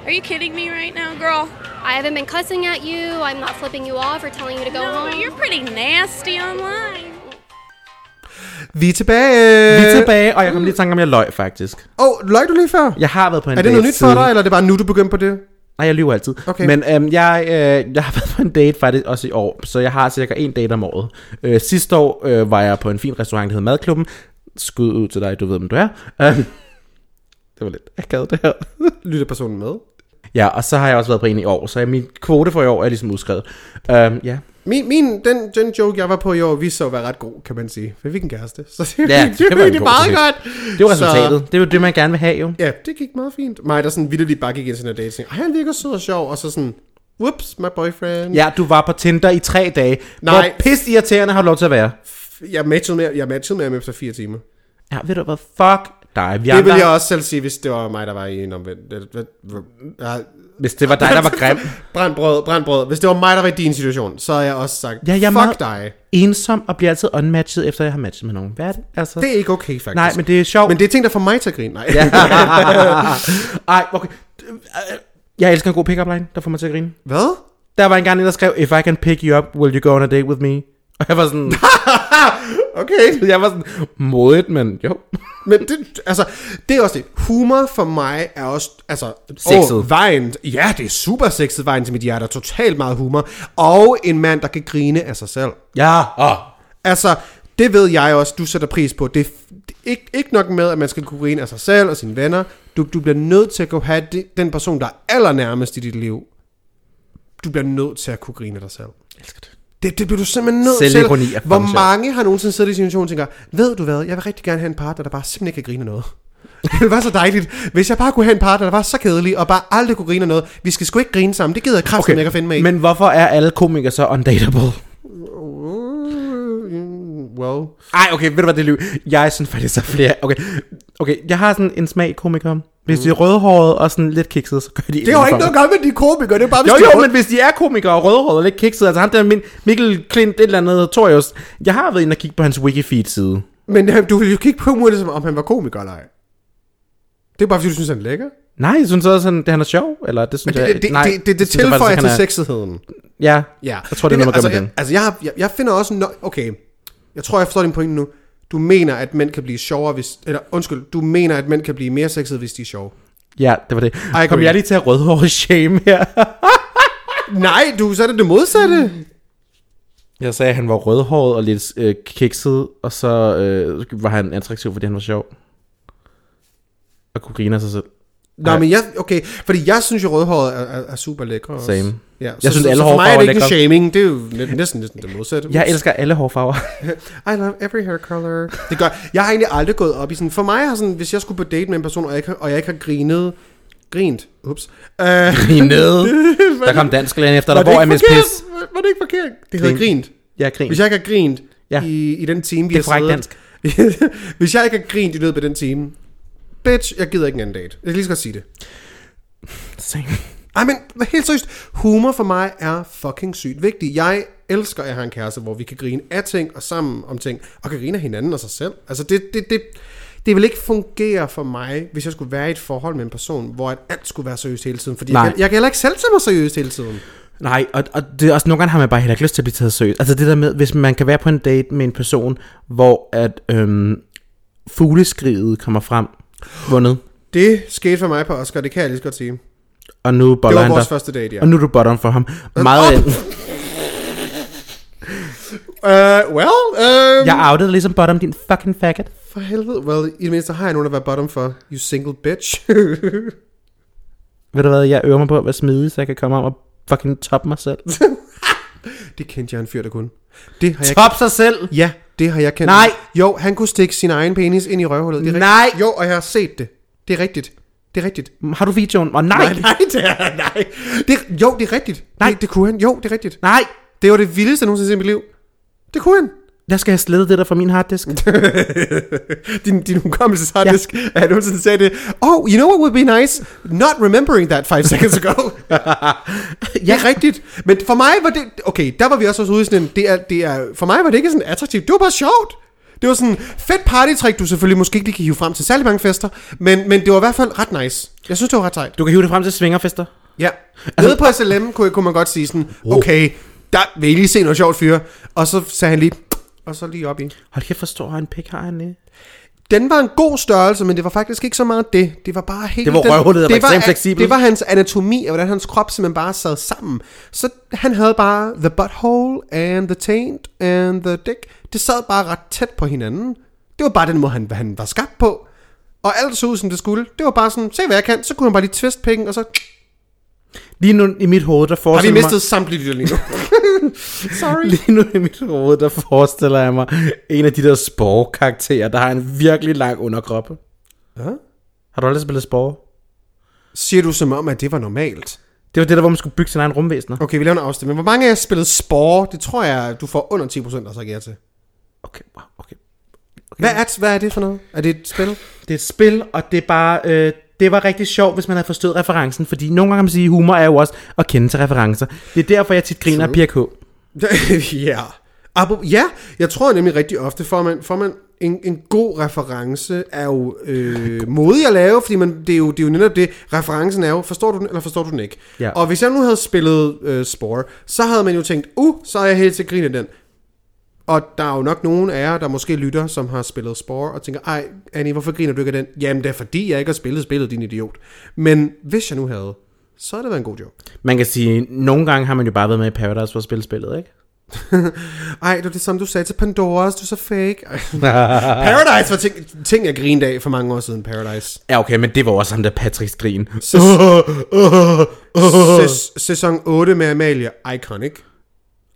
Are you kidding me right now, girl? I haven't been cussing at you. I'm not flipping you off or telling you to go No, home. you're pretty nasty online. Vi er tilbage. Vi er tilbage, og jeg kom lige i tanke om, jeg løg faktisk. Åh, oh, løg du lige før? Jeg har været på en Er det date noget nyt for dig, eller er det bare nu, du begynder på det? Nej, jeg lyver altid. Okay. Men øhm, jeg, øh, jeg har været på en date faktisk også i år, så jeg har cirka en date om året. Øh, sidste år øh, var jeg på en fin restaurant, der hed Madklubben. Skud ud til dig, du ved, hvem du er. Øh, det var lidt akavet det her. Lytter personen med? Ja, og så har jeg også været på en i år, så min kvote for i år er ligesom udskrevet. Øhm, ja. Min, min, den, den joke, jeg var på i år, sig at være ret god, kan man sige. For vi fik en kæreste. Så det, Ja, det, det det, var det, det god meget godt. Det var resultatet. Det er jo det, man gerne vil have jo. Så, ja, det gik meget fint. Mig, der sådan vildt bare gik ind til en date, og tænkte, "Ej, han virker sød og sjov, og så sådan, whoops, my boyfriend. Ja, du var på Tinder i tre dage. Nej. Hvor pisse irriterende har du lov til at være. Jeg matchede med, jeg matchede med ham efter fire timer. Ja, ved du hvad? Fuck dig. Vi Det vil andre- jeg også selv sige, hvis det var mig, der var i en omvendt. Hvis det var dig, der var grim. Brænd brød, brænd brød. Hvis det var mig, der var i din situation, så har jeg også sagt, Ja, jeg fuck dig. Ensom og bliver altid unmatchet, efter jeg har matchet med nogen. Hvad er det? Altså... Det er ikke okay, faktisk. Nej, men det er sjovt. men det er ting, der får mig til at grine. Nej. Ja. Ej, okay. Jeg elsker en god pick-up line, der får mig til at grine. Hvad? Der var en gang en, der skrev, If I can pick you up, will you go on a date with me? Og jeg var sådan, Okay. jeg var sådan, modigt, men jo. Men det, altså, det er også det. Humor for mig er også, altså... Sexet. åh, vejen, ja, det er super sexet vejen til mit hjerte. Totalt meget humor. Og en mand, der kan grine af sig selv. Ja, åh. Altså, det ved jeg også, du sætter pris på. Er, det er ikke, ikke nok med, at man skal kunne grine af sig selv og sine venner. Du, du bliver nødt til at kunne have det, den person, der er allernærmest i dit liv. Du bliver nødt til at kunne grine af dig selv. Jeg elsker det. Det, det bliver du simpelthen nødt til. Hvor sjovt. mange har nogensinde siddet i situationen og tænker, ved du hvad, jeg vil rigtig gerne have en partner, der bare simpelthen ikke kan grine noget. Det ville være så dejligt, hvis jeg bare kunne have en partner, der var så kedelig, og bare aldrig kunne grine noget. Vi skal sgu ikke grine sammen, det gider jeg kraftigt okay. ikke at finde mig i. Men hvorfor er alle komikere så undateable? Well, Ej, okay, ved du hvad, det er liv. Jeg synes faktisk, der er flere. Okay, okay jeg har sådan en smag komikere. Hvis de er rødhårede og sådan lidt kiksede, så gør de Det har ikke noget at gøre med de komikere, det er bare, hvis Jo, de er jo, rød- men hvis de er komikere og rødhårede og lidt kiksede, altså ham der min, Mikkel Klint, et eller andet, Torius, jeg har været inde og kigge på hans Wikifeed-side. Men øh, du vil jo kigge på som om han var komiker eller ej. Det er bare, fordi du synes, han er lækker. Nej, jeg synes også, han, det, han er sjov, eller det synes Det, jeg... det, det, nej, det, det, det jeg tilføjer faktisk, til han er- sexigheden. Ja, Ja. jeg tror, det er noget, man gør altså, med den. jeg, altså, jeg, jeg, jeg finder også... No, okay, jeg tror, jeg forstår din pointe nu. Du mener, at mænd kan blive sjovere, hvis... Eller undskyld, du mener, at mænd kan blive mere sexede, hvis de er sjove. Ja, det var det. agree. Kom jeg lige til at rødhåre shame her? Nej, du så er det det modsatte. Jeg sagde, at han var rødhåret og lidt øh, kikset, og så øh, var han attraktiv, fordi han var sjov. Og kunne grine af sig selv. Nej. men jeg, okay, fordi jeg synes jo, rødhåret er, er, er super lækre. også. Same. Ja, Jeg synes, så, alle så for mig er det ikke en shaming, det er jo næ- næsten, næsten det modsatte. Jeg elsker alle hårfarver. I love every hair color. Det gør, jeg har egentlig aldrig gået op i sådan, for mig har sådan, hvis jeg skulle på date med en person, og jeg ikke, har- og jeg ikke har grinet, grint, ups. Uh, Grinede. Der kom dansk lægen efter dig. Hvor er Miss Piss? Var, det ikke forkert? Det hedder Grin. grint. Ja, grin. Hvis jeg ikke har grint Ja. i, i den time, vi Det er har siddet- Hvis jeg ikke har grint i løbet af den time, bitch, jeg gider ikke en anden date. Jeg kan lige så godt sige det. Same. Ej, men helt seriøst, humor for mig er fucking sygt vigtigt. Jeg elsker, at jeg har en kæreste, hvor vi kan grine af ting og sammen om ting, og kan grine af hinanden og sig selv. Altså, det, det, det, det vil ikke fungere for mig, hvis jeg skulle være i et forhold med en person, hvor alt skulle være seriøst hele tiden. Fordi Nej. jeg, jeg kan heller ikke selv tage mig seriøst hele tiden. Nej, og, og det er også nogle gange har man bare heller ikke lyst til at blive taget seriøst. Altså det der med, hvis man kan være på en date med en person, hvor at øhm, fugleskriget kommer frem, vundet, Det skete for mig på Oscar, det kan jeg lige så godt sige. og nu Det var vores første date, ja. og nu er du bottom for ham. Meget af, Uh, well, um, jeg outede ligesom bottom, din fucking faggot. for helvede. Well, i det mindste har jeg nogen at være bottom for. You single bitch. Ved du hvad, jeg øver mig på at være smidig, så jeg kan komme om og fucking top mig selv. det kendte jeg en fyr, der kunne. Det har jeg top sig selv! Ja, det har jeg kendt. Nej. Jo, han kunne stikke sin egen penis ind i røvhullet. Det er Nej. Rigtigt. Jo, og jeg har set det. Det er rigtigt. Det er rigtigt. Har du videoen? Oh, nej. Nej, nej, det er, nej. Det, jo, det er rigtigt. Nej. Det, det kunne han. Jo, det er rigtigt. Nej! Det var det vildeste, jeg nogensinde har set i mit liv. Det kunne han. Jeg skal have slettet det der fra min harddisk. Din, din hukommelsesharddisk, ja. at nogensinde sagde det. Oh, you know what would be nice? Not remembering that five seconds ago. ja. Det er rigtigt. Men for mig var det... Okay, der var vi også ude i sådan en... Det er, det er, for mig var det ikke sådan attraktivt. Det var bare sjovt. Det var sådan fedt partytrick, du selvfølgelig måske ikke lige kan hive frem til særlig mange fester. Men, men det var i hvert fald ret nice. Jeg synes, det var ret sejt. Du kan hive det frem til svingerfester. Ja. Nede på SLM kunne, kunne man godt sige sådan, okay, der vil I lige se noget sjovt fyre. Og så sagde han lige, og så lige op i. Hold kæft, har en pik har han det? Den var en god størrelse, men det var faktisk ikke så meget det. Det var bare helt... Det var røvhullet, der var det ekstremt fleksibelt. Det var hans anatomi, og hvordan hans krop simpelthen bare sad sammen. Så han havde bare the butthole and the taint and the dick. Det sad bare ret tæt på hinanden. Det var bare den måde, han, han var skabt på. Og alt så ud, som det skulle. Det var bare sådan, se hvad jeg kan. Så kunne han bare lige twist pikken, og så Lige nu i mit hoved, der har vi forestiller mig... mistet samtlige lytter lige nu. Sorry. Lige nu i mit hoved, der forestiller jeg mig en af de der spore-karakterer, der har en virkelig lang underkrop. Ja? Har du aldrig spillet spore? Siger du som om, at det var normalt? Det var det der, hvor man skulle bygge sin egen rumvæsener. Okay, vi laver en afstemning. Hvor mange af jer spillede Spore? Det tror jeg, du får under 10% at sige ja til. Okay, wow, okay. Hvad er, hvad er det for noget? Er det et spil? Det er et spil, og det er bare... Øh, det var rigtig sjovt, hvis man havde forstået referencen, fordi nogle gange kan man sige, at humor er jo også at kende til referencer. Det er derfor, jeg tit griner af Pia K. ja. Abo, ja, jeg tror nemlig rigtig ofte, får man, får man en, en god reference, er jo øh, modig at lave, fordi man, det, er jo, det er jo netop det, referencen er jo, forstår du den, eller forstår du den ikke? Ja. Og hvis jeg nu havde spillet øh, Spore, så havde man jo tænkt, uh, så er jeg helt til at grine den. Og der er jo nok nogen af jer, der måske lytter, som har spillet Spore, og tænker, ej, Annie, hvorfor griner du ikke af den? Jamen, det er fordi, jeg ikke har spillet spillet, din idiot. Men hvis jeg nu havde, så havde det været en god joke. Man kan sige, nogle gange har man jo bare været med i Paradise for at spille spillet, ikke? Ej, det var det samme, du sagde til Pandoras, du er så fake. Paradise var ting, ting, jeg grinede af for mange år siden, Paradise. Ja, okay, men det var også ham der Patricks grin. Sæs- sæson 8 med Amalie, iconic.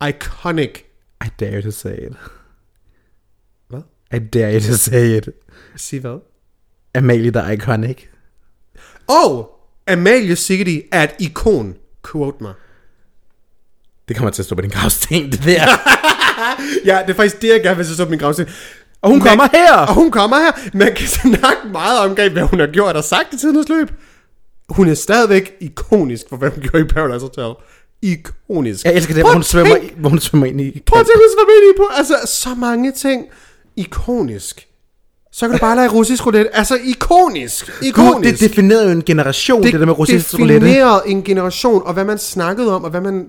Iconic. I dare to say it. Hvad? I dare you to say it. Sig hvad? Amalie the Iconic. Og Amalie Sigeti er et ikon. Quote mig. Det kommer til at stå på din gravsten, det der. Ja, det er faktisk det, jeg gerne vil op på min gravsten. Og hun kommer her! Og hun kommer her. Man kan snakke meget om, hvad hun har gjort og sagt i tidens løb. Hun er stadigvæk ikonisk for, hvad hun gjorde i Paradise Hotel. Ikonisk. Jeg elsker det, hvor hun, svømmer, tænk- i, hvor hun svømmer ind i Prøv at tænke, hvad svømmer ind i på. Altså, så mange ting. Ikonisk. Så kan du bare lege russisk roulette. Altså, ikonisk. Gud, Ikonisk. det definerede jo en generation, det, det der med russisk roulette. definerede en generation, og hvad man snakkede om, og hvad man...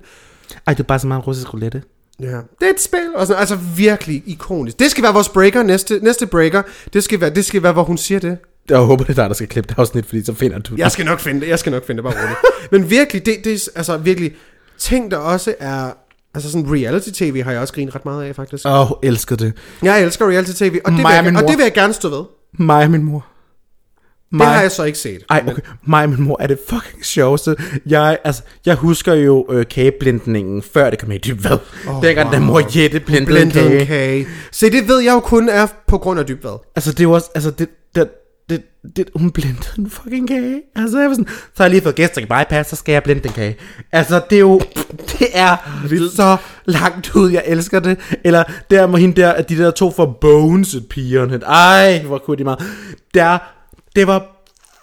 Ej, det er bare så meget russisk roulette. Ja, det er et spil. Og sådan, altså virkelig ikonisk. Det skal være vores breaker, næste, næste breaker. Det skal, være, det skal være, hvor hun siger det. Jeg håber, det er dig, der skal klippe det afsnit, fordi så finder du Jeg skal nok finde det, jeg skal nok finde det, bare roligt. Men virkelig, det, det er altså virkelig ting, der også er... Altså sådan reality-tv har jeg også grinet ret meget af, faktisk. Åh, oh, elsker det. Jeg elsker reality-tv, og, det vil Mig og jeg, min og mor. det vil jeg gerne stå ved. Mig og min mor. Det har jeg så ikke set. Ej, okay. Mig og min mor er det fucking sjoveste. Jeg, altså, jeg husker jo øh, kageblendningen, før det kom med i dyb hvad. Oh, Dengang, wow. da mor Jette blendede en kage. Se, det ved jeg jo kun er på grund af dybvad. Altså, det var også, altså, det, det, hun blendede en fucking kage. Altså, jeg var sådan, så har jeg lige fået gæster i bypass, så skal jeg blende den kage. Altså, det er jo, det er Vildt. så langt ud, jeg elsker det. Eller der må hende der, at de der to for bones pigerne. Ej, hvor kunne de meget. Der, det var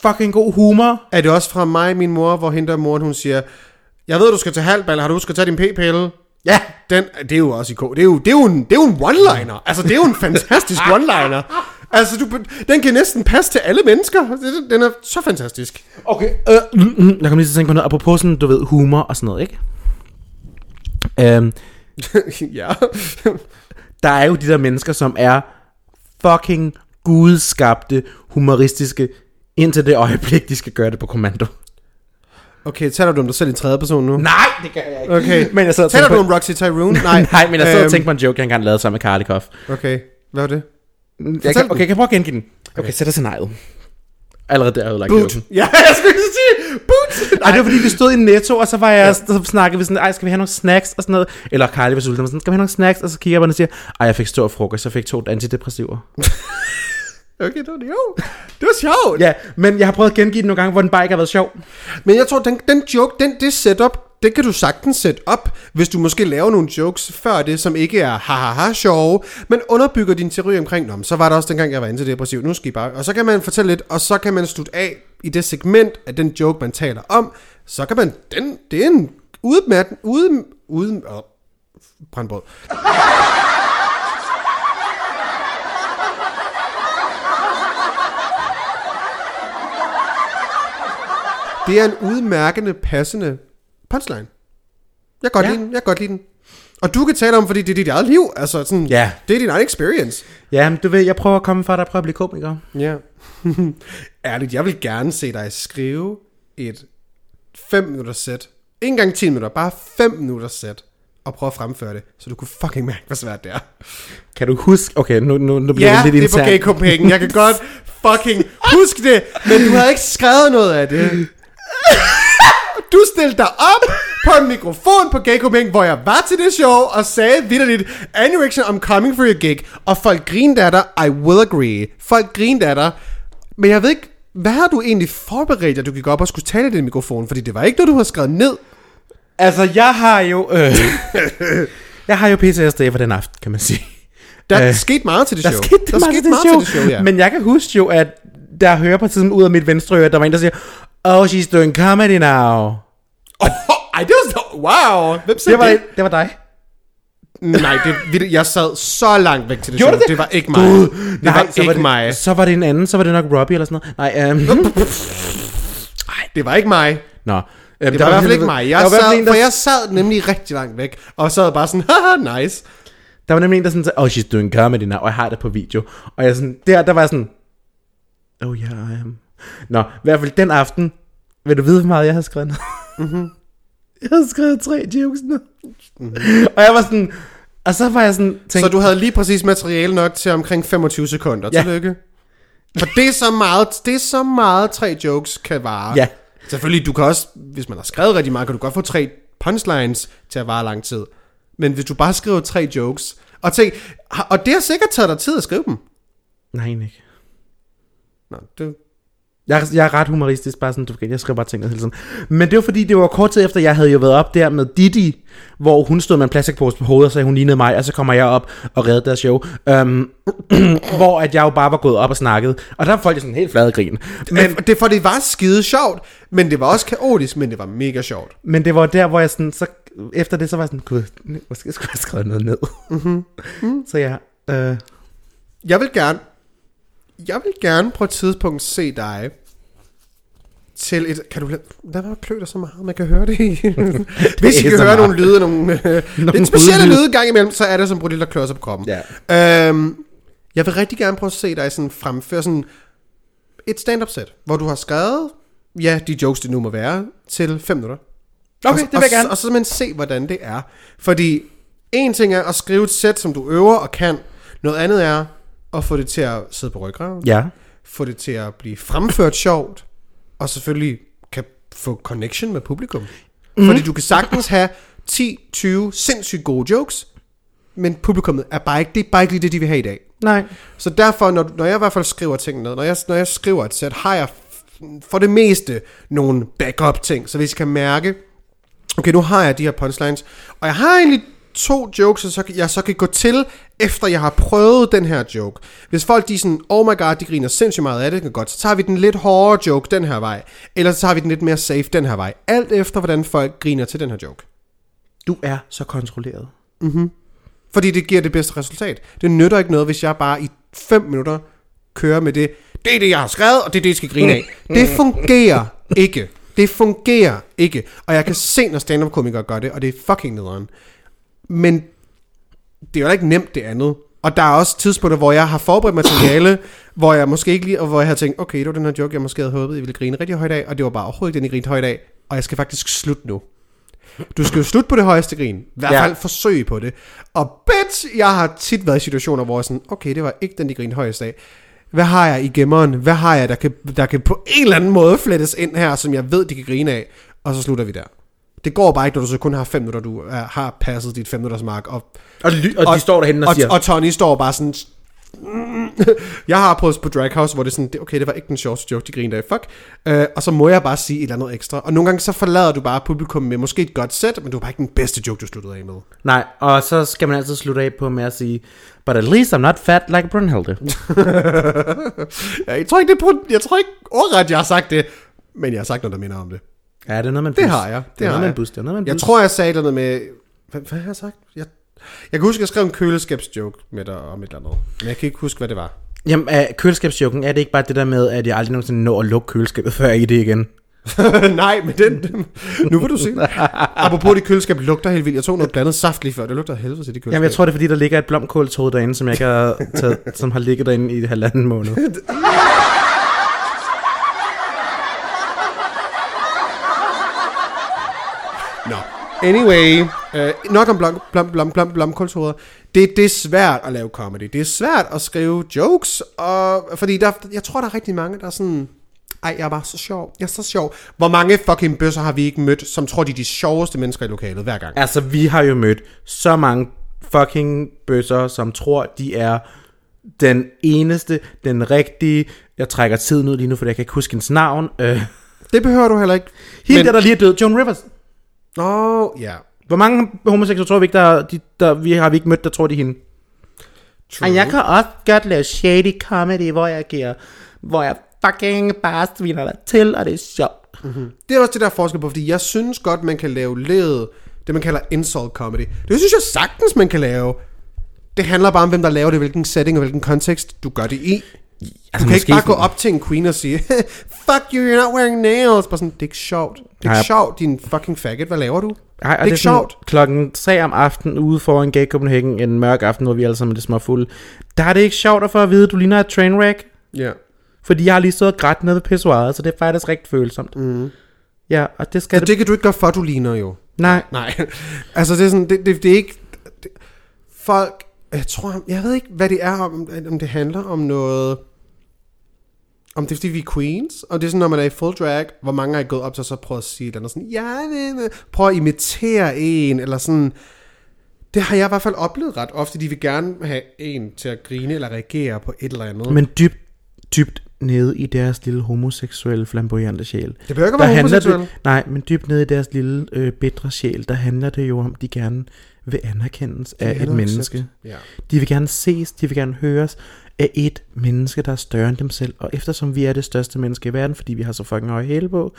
fucking god humor. Er det også fra mig, min mor, hvor hende der moren, hun siger, jeg ved, du skal til halvbal, har du husket at tage din p-pille? Ja, Den, det er jo også i Det er jo, det er jo en, det er jo en one-liner. Altså, det er jo en fantastisk one-liner. Altså, du, den kan næsten passe til alle mennesker. Det- Den er så fantastisk. Okay, øh, jeg kom lige til at tænke på noget, apropos sådan, du ved, humor og sådan noget, ikke? Øhm, ja. der er jo de der mennesker, som er fucking gudskabte, humoristiske, indtil det øjeblik, de skal gøre det på kommando. Okay, taler du om dig selv i tredje person nu? Nej, det gør jeg ikke. Okay. Men jeg sad Taler du om Roxy Tyrone? nej, nej, men jeg sad og Øhm, tænkte på en joke, jeg engang lavede sammen med Karlikov. Okay, hvad var det? Jeg kan, okay, jeg kan prøve at gengive den. Okay, sæt dig scenariet. Allerede der havde jeg lagt Boot. Ja, jeg skulle sige boot. Ej, det var fordi, vi stod i Netto, og så var jeg, ja. så snakkede vi sådan, ej, skal vi have nogle snacks og sådan noget? Eller Carly var sulten, sådan, skal vi have nogle snacks? Og så kigger jeg på den og siger, ej, jeg fik stor frokost, jeg fik to antidepressiver. Okay, det var det jo. Det var sjovt. ja, men jeg har prøvet at gengive den nogle gange, hvor den bare ikke har været sjov. Men jeg tror, den, den joke, den, det setup, det kan du sagtens sætte op, hvis du måske laver nogle jokes før det, som ikke er ha sjove, men underbygger din teori omkring, Nå, så var der også dengang, jeg var antidepressiv, nu skal I bare... Og så kan man fortælle lidt, og så kan man slutte af i det segment af den joke, man taler om, så kan man... Den, det er en udmatten... Ude, ude, åh, brandbrød. Det er en udmærkende, passende punchline. Jeg kan godt Ja. ja. lide den. Jeg kan godt lide den. Og du kan tale om, fordi det er dit eget liv. Altså sådan, Ja. det er din egen experience. Ja, men du ved, jeg prøver at komme fra dig, prøver at blive komiker. Ja. Ærligt, jeg vil gerne se dig skrive et 5 minutter sæt. Ikke engang 10 minutter, bare 5 minutter sæt. Og prøve at fremføre det, så du kunne fucking mærke, hvor svært det er. Kan du huske, okay, nu, nu, nu bliver Ja, det det lidt er på Gay internt. Copenhagen. Jeg kan godt fucking huske det, men du havde ikke skrevet noget af det. Du stillede dig op på en mikrofon på Gay Copenhagen, hvor jeg var til det show, og sagde vidderligt, Anerection, I'm coming for your gig. Og folk grinede af dig, I will agree. Folk grinede af dig. Men jeg ved ikke, hvad har du egentlig forberedt, at du gik op og skulle tale i den mikrofon? Fordi det var ikke noget, du har skrevet ned. Altså, jeg har jo... Øh, jeg har jo PTSD for den aften, kan man sige. Der Øh, skete meget til det Der show. skete, der skete meget til det show, ja. Men jeg kan huske jo, at der hører på tiden ud af mit venstre øre, at der var en, der siger, Oh, she's doing comedy now. Oh, ej, det var så... Wow. Hvem sagde Det var, det? det var dig. Nej, det, jeg sad så langt væk til det Gjorde show. det? Det var ikke mig. Gud, det nej, var så ikke det, mig. Så var det en anden, så var det nok Robbie eller sådan noget. Nej, øhm, Det var ikke mig. Nå. Øhm, Det var i hvert fald ikke mig. Jeg var sad, en, der, for jeg sad nemlig rigtig langt væk, og sad bare sådan, haha, nice. der var nemlig en, der sådan sagde, oh, she's doing comedy now, og jeg har det på video. Og jeg sådan, der, der var jeg sådan, oh yeah, I am. Nå, i hvert fald den aften, vil du vide, hvor meget jeg har skrevet Mhm. Jeg har skrevet tre jokes ned. Og jeg var sådan, og så var jeg sådan, tænkte, Så du havde lige præcis materiale nok til omkring 25 sekunder. Ja. Tillykke. For det er så meget, det er så meget tre jokes kan vare. Ja. Selvfølgelig, du kan også, hvis man har skrevet rigtig meget, kan du godt få tre punchlines til at vare lang tid. Men hvis du bare skriver tre jokes, og tænk, og det har sikkert taget dig tid at skrive dem. nej, ikke. Nå, det, Jeg, er- jeg er ret humoristisk, bare sådan, du ved, jeg skriver bare ting hele tiden. Men det var fordi, det var kort tid efter, jeg havde jo været op der med Didi, hvor hun stod med en plastikpose på hovedet og sagde, hun lignede mig, og så kommer jeg op og redde deres show. Um, hvor at jeg jo bare var gået op og snakket, og der var folk sådan helt flade grin. Men det, for det var skide sjovt, men det var også kaotisk, men det var mega sjovt. Men det var der, hvor jeg sådan, så efter det, så var jeg sådan, gud, måske skulle jeg skrevet noget ned. Mm-hmm. så ja, øh, Jeg vil gerne, jeg vil gerne på et tidspunkt se dig til et... Kan du lade, lad være klø dig så meget, man kan høre det i. Hvis I kan høre nogle lyde, nogle, øh, lidt specielle lyde gang imellem, så er det som Brudel, der klør sig på kroppen. Ja. Øhm, jeg vil rigtig gerne prøve at se dig sådan fremføre sådan et stand-up set, hvor du har skrevet, ja, de jokes, det nu må være, til 5 minutter. Okay, og, det vil jeg gerne. Og, og så simpelthen se, hvordan det er. Fordi en ting er at skrive et sæt, som du øver og kan. Noget andet er at få det til at sidde på ryggraden. ja. Få det til at blive fremført sjovt. Og selvfølgelig kan få connection med publikum. Mm. Fordi du kan sagtens have 10-20 sindssygt gode jokes, men publikummet er bare ikke, det er bare ikke lige det, de vil have i dag. Nej. Så derfor, når, når jeg i hvert fald skriver ting ned, når jeg, når jeg skriver et sæt, har jeg for det meste nogle backup ting, så hvis I kan mærke, okay, nu har jeg de her punchlines, og jeg har egentlig to jokes, så jeg så kan gå til, efter jeg har prøvet den her joke. Hvis folk de er sådan, oh my god, de griner sindssygt meget af det, kan godt, så tager vi den lidt hårdere joke den her vej, eller så tager vi den lidt mere safe den her vej. Alt efter, hvordan folk griner til den her joke. Du er så kontrolleret. Fordi det giver det bedste resultat. Det nytter ikke noget, hvis jeg bare i 5 minutter kører med det. Det er det, jeg har skrevet, og det er det, jeg skal grine af. Det fungerer ikke. Det fungerer ikke. Og jeg kan se, når stand-up-komikere gør det, og det er fucking nederen. Men det er jo ikke nemt det andet. Og der er også tidspunkter, hvor jeg har forberedt materiale, hvor jeg måske ikke lige, og hvor jeg har tænkt, okay, det var den her joke, jeg måske havde håbet, I ville grine rigtig højt af, og det var bare overhovedet ikke den, I grinede højt af, og jeg skal faktisk slutte nu. Du skal jo slutte på det højeste grin. I hvert Ja. fald forsøge på det. Og bitch, jeg har tit været i situationer, hvor jeg sådan, okay, det var ikke den, de grinede højest af. Hvad har jeg i gemmeren? Hvad har jeg, der kan, der kan på en eller anden måde flettes ind her, som jeg ved, de kan grine af? Og så slutter vi der. Det går bare ikke, når du så kun har 5 minutter, du er, har passet dit 5 minutters mark. Og, Og, ly- og, de står derhen og, og, siger, og Tony står bare sådan... jeg har prøvet på Drag House, hvor det er sådan, okay, det var ikke den sjoveste joke, de grinede af, fuck. Uh, og så må jeg bare sige et eller andet ekstra. Og nogle gange så forlader du bare publikum med måske et godt sæt, men du har bare ikke den bedste joke, du sluttede af med. nej, og så skal man altid slutte af på med at sige, but at least I'm not fat like Brunhilde. Ja, jeg tror ikke, det er jeg tror ikke ordret, jeg har sagt det, men jeg har sagt noget, der minder om det. Ja, det er noget med en Det har jeg. Det, Det er har noget med jeg. en bus. Det er noget med en Jeg bus. tror, jeg sagde noget med... Hvad, hvad har jeg sagt? Jeg, jeg kan huske, at jeg skrev en køleskabsjoke med dig om et eller andet. Men jeg kan ikke huske, hvad det var. Jamen, er køleskabsjoken, er det ikke bare det der med, at jeg aldrig nogensinde når at lukke køleskabet, før jeg i det igen? Nej, men den. Nu vil du se. Apropos det køleskab lugter helt vildt. Jeg tog noget blandet saft lige før. Det lugter helvede til det køleskab. Jamen, jeg tror, det er fordi, der ligger et blomkåltog derinde, som jeg ikke har taget, som har ligget derinde i halvanden måned. Nå. Anyway, øh, nok om blom, blom, blom, blom, blomkålshoveder. Det, det er svært at lave comedy. Det er svært at skrive jokes, og, fordi der, jeg tror, der er rigtig mange, der er sådan... Ej, jeg er bare så sjov. Jeg er så sjov. Hvor mange fucking bøsser har vi ikke mødt, som tror, de er de sjoveste mennesker i lokalet hver gang? Altså, vi har jo mødt så mange fucking bøsser, som tror, de er den eneste, den rigtige. Jeg trækker tiden ud lige nu, for jeg kan ikke huske hendes navn. Øh, Det behøver du heller ikke. hende Men- der, der lige er død, Joan Rivers. Åh, oh, ja. Hvor mange homoseksuelle tror vi ikke, der, de, der vi har vi ikke mødt, der tror de hende? True. Og jeg kan også godt lave shady comedy, hvor jeg giver, hvor jeg fucking bare sviner dig til, og det er sjovt. Det er også det, der er forskel på, fordi jeg synes godt, man kan lave led, det man kalder insult comedy. Det synes jeg sagtens, man kan lave. Det handler bare om, hvem der laver det, hvilken setting og hvilken kontekst du gør det i. Du Altså, kan ikke bare gå op til en queen og sige, fuck you, you're not wearing nails. Bare sådan, det er ikke sjovt. Det er ikke Nej. sjovt, din fucking faggot. Hvad laver du? Ej, det er og ikke sådan sjovt. Klokken 3 om aftenen ude foran Gay Copenhagen, en mørk aften, hvor vi alle sammen er lidt småfulde. Der er det ikke sjovt at få at vide, at du ligner et trainwreck. Ja. Fordi jeg har lige stået og grædt nede ved pissoiret, så det er faktisk rigtig følsomt. Mm. Ja, og det skal Så det... det kan du ikke gøre, for du ligner jo. Nej, Nej. altså, det er sådan, det, det, det er ikke... Det, folk, jeg tror, jeg ved ikke, hvad det er, om, om det handler om noget... Om det er, fordi vi er queens, og det er sådan, når man er i full drag, hvor mange er gået op til og så prøvet at sige et eller andet sådan, ja, det, det, prøv at imitere en, eller sådan... Det har jeg i hvert fald oplevet ret ofte. De vil gerne have en til at grine eller reagere på et eller andet. men dybt, dybt nede i deres lille homoseksuelle flamboyante sjæl. Det behøver ikke at være homoseksuel. det, Nej, men dybt nede i deres lille øh, bitre sjæl, der handler det jo om, de gerne vil anerkendes af et menneske. Ja. De vil gerne ses, de vil gerne høres af et menneske, der er større end dem selv. Og eftersom vi er det største menneske i verden, fordi vi har så fucking høje hæle på,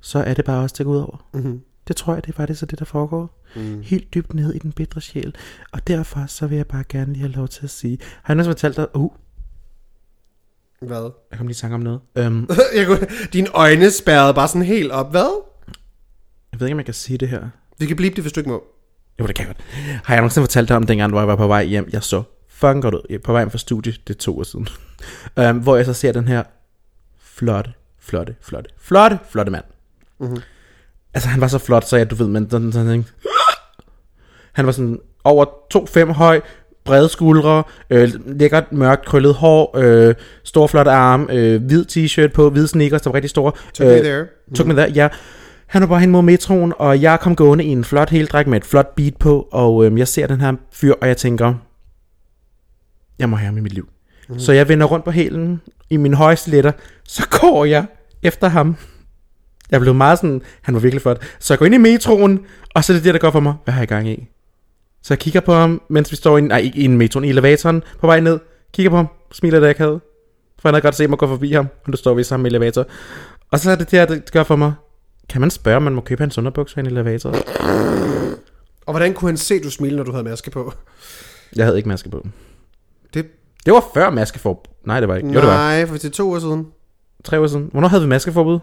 så er det bare os, der går ud over. Mm-hmm. Det tror jeg, det er faktisk så det, der foregår. Mm. Helt dybt ned i den bitre sjæl. Og derfor så vil jeg bare gerne lige have lov til at sige, har jeg nogensinde fortalt dig, uh, Hvad? jeg kom lige i tanke om noget. Um, Jeg kunne, dine øjne spærrede bare sådan helt op. Hvad? jeg ved ikke, om jeg kan sige det her. Vi kan blive det, hvis du ikke må. Jo, det kan jeg godt. Har jeg nogensinde fortalt dig om dengang, hvor jeg var på vej hjem? Jeg så fucking godt ud. Jeg er på vej hjem fra studie, det er to år siden. um, hvor jeg så ser den her flotte, flotte, flotte, flotte, flotte mand. Mm-hmm. Altså, han var så flot, så jeg, du ved, men sådan, sådan, sådan, han var sådan over 2,5 høj, brede skuldre, øh, lækkert mørkt krøllet hår, øh, store flotte arme, øh, hvid t-shirt på, hvide sneakers, der var rigtig store. Took me there. Took me there, ja. Han var bare hen mod metroen, og jeg kom gående i en flot heldræk med et flot beat på, og øhm, jeg ser den her fyr, og jeg tænker, jeg må have ham i mit liv. Mm. Så jeg vender rundt på hælen i min høje stiletter, så går jeg efter ham. Jeg blev meget sådan, han var virkelig flot. Så jeg går ind i metroen, og så er det det, der går for mig, hvad har jeg gang i? Så jeg kigger på ham, mens vi står i, nej, ikke i en metroen, i elevatoren på vej ned. Kigger på ham, smiler det, jeg havde. For han havde godt set mig gå forbi ham, og nu står vi sammen i elevator. Og så er det det, det gør for mig. Kan man spørge, om man må købe hans underbukser i en elevator? Og hvordan kunne han se, du smilte, når du havde maske på? Jeg havde ikke maske på. Det, Det var før maskeforbud. Nej, det var ikke. Jo, det var nej, for det er to år siden. tre år siden. Hvornår havde vi maskeforbud?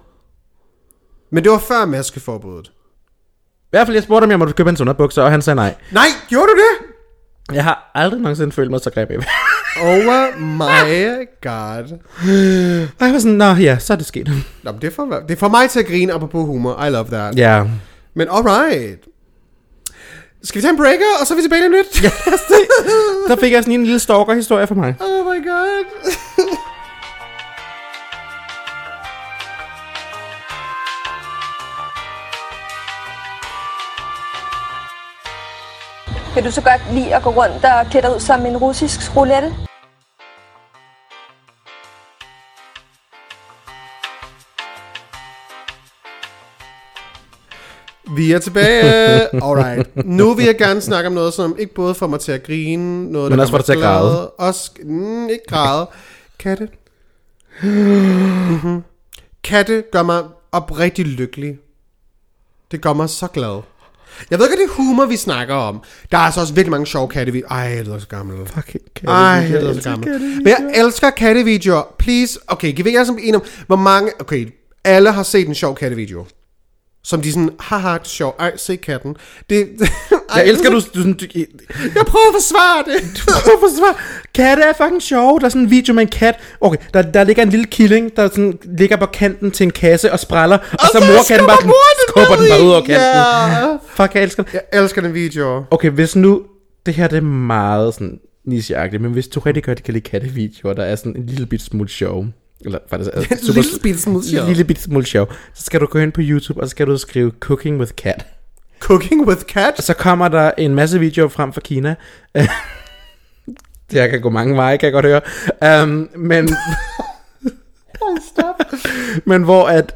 Men det var før maskeforbuddet. I hvert fald, jeg spurgte, om jeg måtte købe hans underbukser, og han sagde nej. Nej, gjorde du det? Jeg har aldrig nogensinde følt mig så grebet. Oh my god. Og jeg var sådan, nå ja, så er det sket. Nå, men det, er for, det er for mig til at grine, apropos humor. I love that. Ja. Men alright. Skal vi tage en breaker, og så er vi tilbage lidt? Ja. Der fik jeg sådan en lille stalker-historie for mig. oh my god. Kan du så godt lide at gå rundt og klæde dig ud som en russisk roulette? Vi er tilbage. Alright. Nu vil jeg gerne snakke om noget, som ikke både får mig til at grine, noget, Men der også får dig til at gør mig græde. glad, Også, mm, ikke græde. Katte. Mm-hmm. Katte gør mig oprigtigt lykkelig. Det gør mig så glad. Jeg ved ikke, det er humor, vi snakker om. Der er altså også virkelig mange sjove kattevideoer. Ej, jeg lyder så gammel. Fucking Ej, jeg lyder så gammel. Men jeg elsker kattevideoer. Please. Okay, alle sammen blive enige om, hvor mange... Okay, alle har set en sjov kattevideo. Som de sådan, haha, det er sjov. Ej, se katten. Det, ej, Jeg elsker, du, du, du, Jeg prøver at forsvare det. Hvorfor svar? Katte er fucking sjov. Der er sådan en video med en kat. Okay, der, der ligger en lille killing, der sådan ligger på kanten til en kasse og spræller. Og, og så, så morkatten bare moren den skubber den bare ud over kanten. Ja. Fuck, jeg elsker den. Jeg elsker den video. Okay, hvis nu... Det her det er meget sådan nicheagtigt, men hvis du rigtig godt kan lide kattevideoer, der er sådan en lille bit smule sjov, eller faktisk er En lille bitte smule sjov. Lille bit smule sjov, så skal du gå ind på YouTube, og så skal du skrive Cooking with Cat. Cooking with cat. Og så kommer der en masse videoer frem fra Kina. det her kan gå mange veje, kan jeg godt høre. Um, men... men hvor at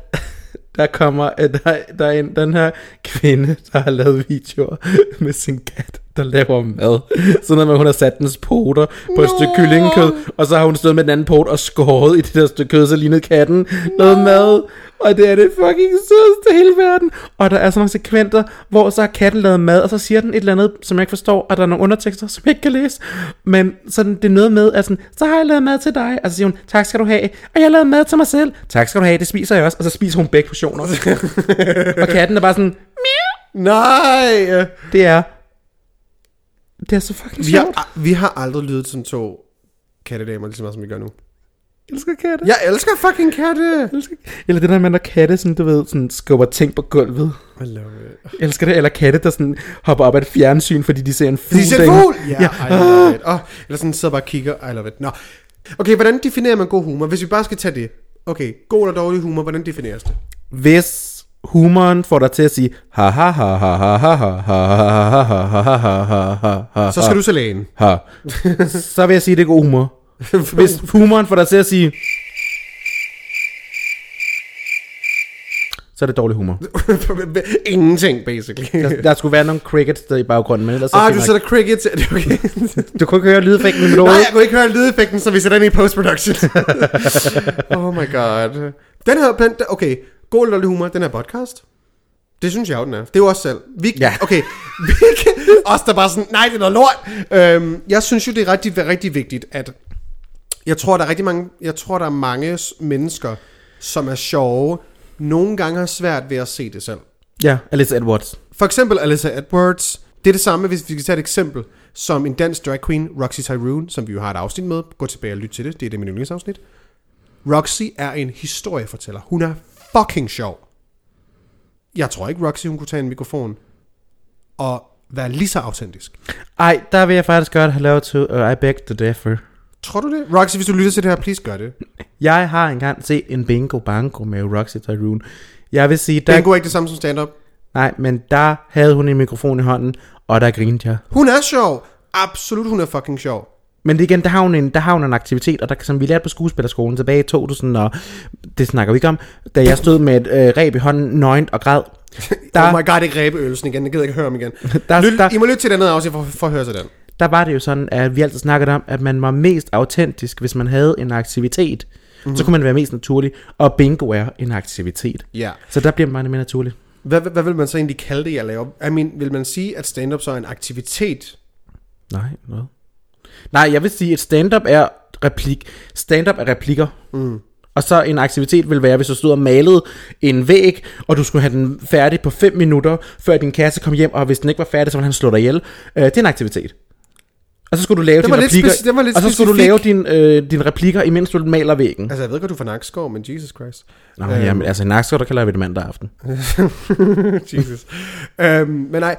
der kommer, der, der er en, den her kvinde, der har lavet videoer med sin kat, der laver mad. Sådan noget med, hun har sat dens poter på et stykke kyllingekød, og så har hun stået med den anden pot og skåret i det der stykke kød, så lignede katten noget mad. Og det er det fucking sødeste i hele verden. Og der er sådan nogle sekventer, hvor så har katten lavet mad, og så siger den et eller andet, som jeg ikke forstår, og der er nogle undertekster, som jeg ikke kan læse. Men sådan, det er noget med, at sådan, så har jeg lavet mad til dig. Og så siger hun, tak skal du have. Og jeg har lavet mad til mig selv. Tak skal du have, det spiser jeg også. Og så spiser hun begge portioner. og katten er bare sådan, Nej. det er... Det er så fucking Vi sjovt. har, vi har aldrig lydet som to kattedamer, lige så meget som vi gør nu. Jeg elsker katte. Jeg elsker fucking katte. Eller det der med, når katte sådan, du ved, sådan skubber ting på gulvet. I love it. Jeg elsker det. Eller katte, der sådan hopper op af et fjernsyn, fordi de ser en fugl. De ser derinde. fugl! Ja, I love it. Oh, eller sådan sidder bare og kigger. I love it. Nå. Okay, hvordan definerer man god humor? Hvis vi bare skal tage det. Okay, god eller dårlig humor, hvordan defineres det? Hvis humoren får dig til at sige, ha ha ha ha ha ha ha ha ha ha ha Så skal du til lægen. Ha. Så vil jeg sige, det er god humor. Hvis humoren får dig til at sige, så er det dårlig humor. Ingenting, basically. Der, der skulle være nogle crickets der i baggrunden, men ellers... Ah, du sætter ikke... crickets... Okay. du kunne ikke høre lydeffekten med noget. Nej, jeg kunne ikke høre lydeffekten, så vi sætter den i post-production. oh my god. Den her... Den, okay, god dårlig humor, den her podcast. Det synes jeg jo, den er. Det er jo også selv. Vi, Ja. Okay, vi os der bare sådan, nej, det er noget lort. Øhm, jeg synes jo, det er rigtig, rigtig vigtigt, at jeg tror, der er rigtig mange, jeg tror, der er mange mennesker, som er sjove, nogle gange har svært ved at se det selv. Ja, Alice Edwards. For eksempel Alyssa Edwards. Det er det samme, hvis vi skal tage et eksempel, som en dansk drag queen, Roxy Tyrone, som vi jo har et afsnit med. Gå tilbage og lyt til det. Det er det min yndlingsafsnit. Roxy er en historiefortæller. Hun er fucking sjov. Jeg tror ikke, Roxy hun kunne tage en mikrofon og være lige så autentisk. Ej, der vil jeg faktisk godt have lov til uh, I beg to differ. Tror du det? Roxy, hvis du lytter til det her, please gør det. Jeg har engang set en bingo bango med Roxy Tyrone. Jeg vil sige, der, Bingo er ikke det samme som stand-up. nej, men der havde hun en mikrofon i hånden, og der grinede jeg. Hun er sjov. Absolut, hun er fucking sjov. Men det igen, der har hun en, der har hun en aktivitet, og der, som vi lærte på skuespillerskolen tilbage i 2000, og det snakker vi ikke om, da jeg stod med et øh, ræb i hånden, nøgent og græd. Der... Oh my god, ikke ræbeølsen igen. Jeg gider ikke høre ham igen. Der- Lyt, der- I må lytte til det andet afsnit for, for at høre til den. Der var det jo sådan, at vi altid snakkede om, at man var mest autentisk, hvis man havde en aktivitet. Mm-hmm. Så kunne man være mest naturlig, og bingo er en aktivitet. Ja. Så der bliver man mere naturlig. Hvad, hvad, hvad vil man så egentlig kalde det, jeg laver? I mean, vil man sige, at stand-up så er en aktivitet? Nej, noget. Nej, jeg vil sige, at stand-up er replik. Stand-up er replikker. Mm. Og så en aktivitet vil være, hvis du stod og malede en væg, og du skulle have den færdig på 5 minutter, før din kæreste kom hjem, og hvis den ikke var færdig, så ville han slå dig ihjel. Øh, det er en aktivitet. Og så skulle du lave dine replikker, speci- og så skulle du specifik. lave din, øh, dine replikker, imens du maler væggen. Altså, jeg ved godt, du fra Nakskov, men Jesus Christ. Nå, øhm. jamen, altså i Nakskov, der kalder vi det mandag aften. Jesus. øhm, men nej,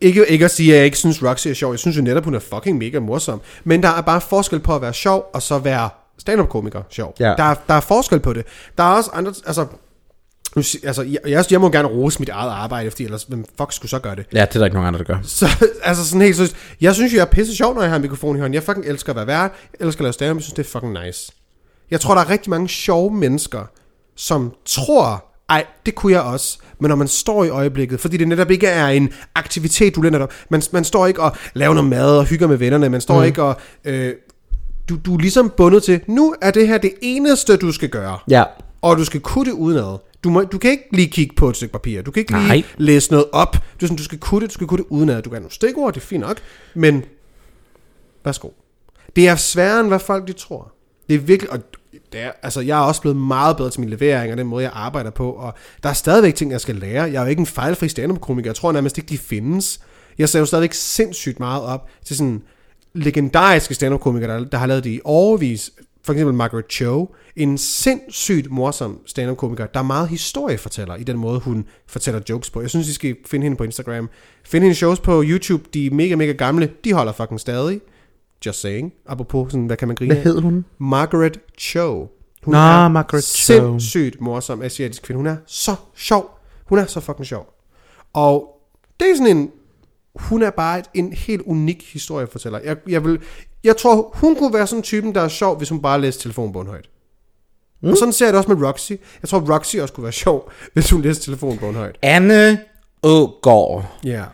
ikke, ikke at sige, at jeg ikke synes, Roxy er sjov. Jeg synes jo netop, hun er fucking mega morsom. Men der er bare forskel på at være sjov, og så være stand-up-komiker sjov. Ja. Der, er, der er forskel på det. Der er også andre, altså... Altså, jeg, jeg, jeg må gerne rose mit eget arbejde, fordi ellers, hvem fuck skulle så gøre det? Ja, det er der ikke nogen andre, der gør. Så, altså sådan helt seriøst. Jeg synes jo, jeg er pisse sjov, når jeg har en mikrofon i hånden. Jeg fucking elsker at være vært. Jeg elsker at lave stand Jeg synes, det er fucking nice. Jeg tror, der er rigtig mange sjove mennesker, som tror, ej, det kunne jeg også. Men når man står i øjeblikket, fordi det netop ikke er en aktivitet, du netop... Man, man står ikke og laver noget mad og hygger med vennerne. Man står mm. ikke og... Øh, du, du er ligesom bundet til, nu er det her det eneste, du skal gøre. Ja. Og du skal kunne det udenad. Du, må, du kan ikke lige kigge på et stykke papir. Du kan ikke lige Nej. læse noget op. Du, sådan, du skal kunne det, du skal kunne det udenad. Du kan have nogle stikord, det er fint nok. Men, værsgo. Det er sværere, end hvad folk de tror. Det er virkelig, og det er, altså, jeg er også blevet meget bedre til min levering, og den måde, jeg arbejder på, og der er stadigvæk ting, jeg skal lære. Jeg er jo ikke en fejlfri stand-up-komiker. Jeg tror nærmest ikke, de findes. Jeg ser jo stadigvæk sindssygt meget op til sådan legendariske stand-up-komikere, der, der har lavet det i overvis. For eksempel Margaret Cho, en sindssygt morsom stand-up-komiker, der er meget historiefortæller i den måde, hun fortæller jokes på. Jeg synes, I skal finde hende på Instagram. Find hende shows på YouTube. De er mega, mega gamle. De holder fucking stadig. Just saying. Apropos sådan, hvad kan man grine Hvad af? hed hun? Margaret Cho. Hun Nå, er Margaret Cho. sindssygt morsom asiatisk kvinde. Hun er så sjov. Hun er så fucking sjov. Og det er sådan en... Hun er bare et, en helt unik historiefortæller. Jeg, jeg, vil, jeg tror, hun kunne være sådan en typen, der er sjov, hvis hun bare læste telefonbogen højt. Mm. Og sådan ser jeg det også med Roxy. Jeg tror, Roxy også kunne være sjov, hvis hun læste telefonbogen højt. Anne Ågaard. Ja.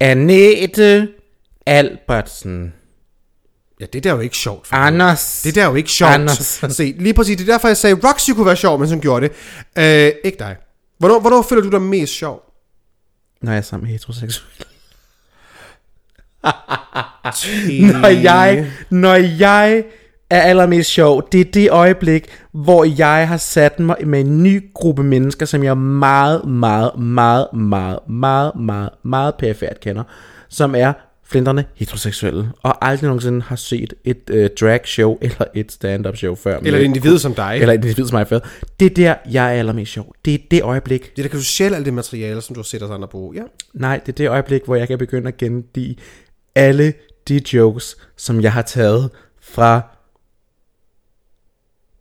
Annette Albertsen. Ja, det der er jo ikke sjovt. For Anders. Det der er jo ikke sjovt. Anders. Se, lige præcis, det er derfor, jeg sagde, Roxy kunne være sjov, mens hun gjorde det. Øh, ikke dig. Hvornår, hvornår føler du dig mest sjov? Når jeg er sammen med heteroseksuelle. når jeg, når jeg er allermest sjov, det er det øjeblik, hvor jeg har sat mig med en ny gruppe mennesker, som jeg meget, meget, meget, meget, meget, meget, meget perifært kender, som er flinterne heteroseksuelle, og aldrig nogensinde har set et øh, drag show eller et stand-up show før. Eller et individ som dig. Eller et individ som mig før. Det er der, jeg er allermest sjov. Det er det øjeblik, Det der kan du stjæle alt det materiale, som du har set os andre bruge. Ja. Nej, det er det øjeblik, hvor jeg kan begynde at gengive alle de jokes, som jeg har taget fra...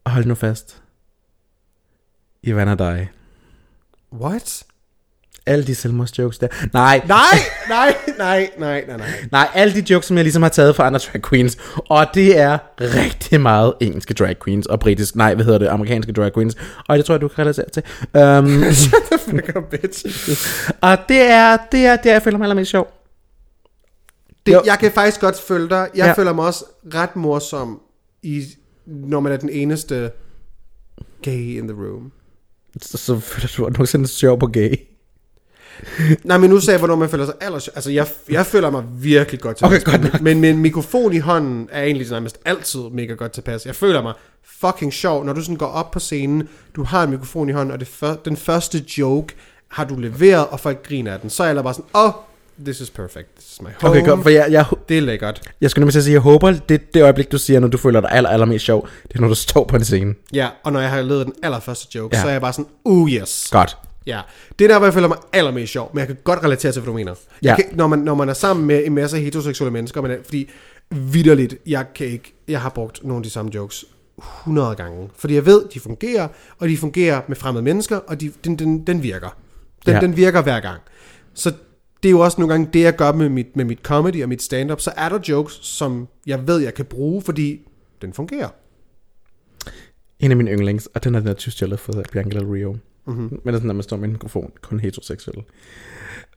Hold nu fast. Ivana dig. What? Alle de selvmordsjokes der. Nej, Nej, nej, nej, nej, nej, nej. nej, alle de jokes, som jeg ligesom har taget fra andre drag queens. Og det er rigtig meget engelske drag queens, og britisk, nej, hvad hedder det, amerikanske drag queens. Og det tror jeg, du kan relatere til. Um, Fuck up, bitch. og det er, det er, det er, jeg føler mig allermest sjov. Det, Jo. jeg kan faktisk godt følge dig. Jeg Ja. føler mig også ret morsom, i, når man er den eneste gay in the room. Så, så føler du, at du er sjov på gay. Nej, men nu sagde jeg, hvornår man føler sig allers... Altså, jeg, jeg føler mig virkelig godt tilpas. Okay, godt nok. Men en mikrofon i hånden er egentlig nærmest altid mega godt tilpas. Jeg føler mig fucking sjov, når du sådan går op på scenen, du har en mikrofon i hånden, og det før, den første joke har du leveret, og folk griner af den. Så er jeg bare sådan, oh, this is perfect. This is my home. Okay, godt, for jeg, jeg, Det er lækkert. jeg skulle nemlig til at sige, jeg håber, det, det øjeblik, du siger, når du føler dig aller, allermest sjov, det er, når du står på en scene. Ja, og når jeg har lavet den allerførste joke, Ja. ja. så er jeg bare sådan, uh yes. Godt. Ja, det er der, hvor jeg føler mig allermest sjov, men jeg kan godt relatere til, hvad du mener. Ja. Jeg kan, når, man, når man er sammen med en masse heteroseksuelle mennesker, men, fordi vidderligt, jeg kan ikke, jeg har brugt nogle af de samme jokes 100 gange, fordi jeg ved, de fungerer, og de fungerer med fremmede mennesker, og de, den, den, den virker. Den, Ja. den virker hver gang. Så det er jo også nogle gange det, jeg gør med mit, med mit comedy og mit stand-up, så er der jokes, som jeg ved, jeg kan bruge, fordi den fungerer. En af mine yndlings, og den er den der tysk, jeg har fået af Bianca Del Rio. Mm-hmm. Men det er sådan, når man står med en mikrofon, kun heteroseksuel.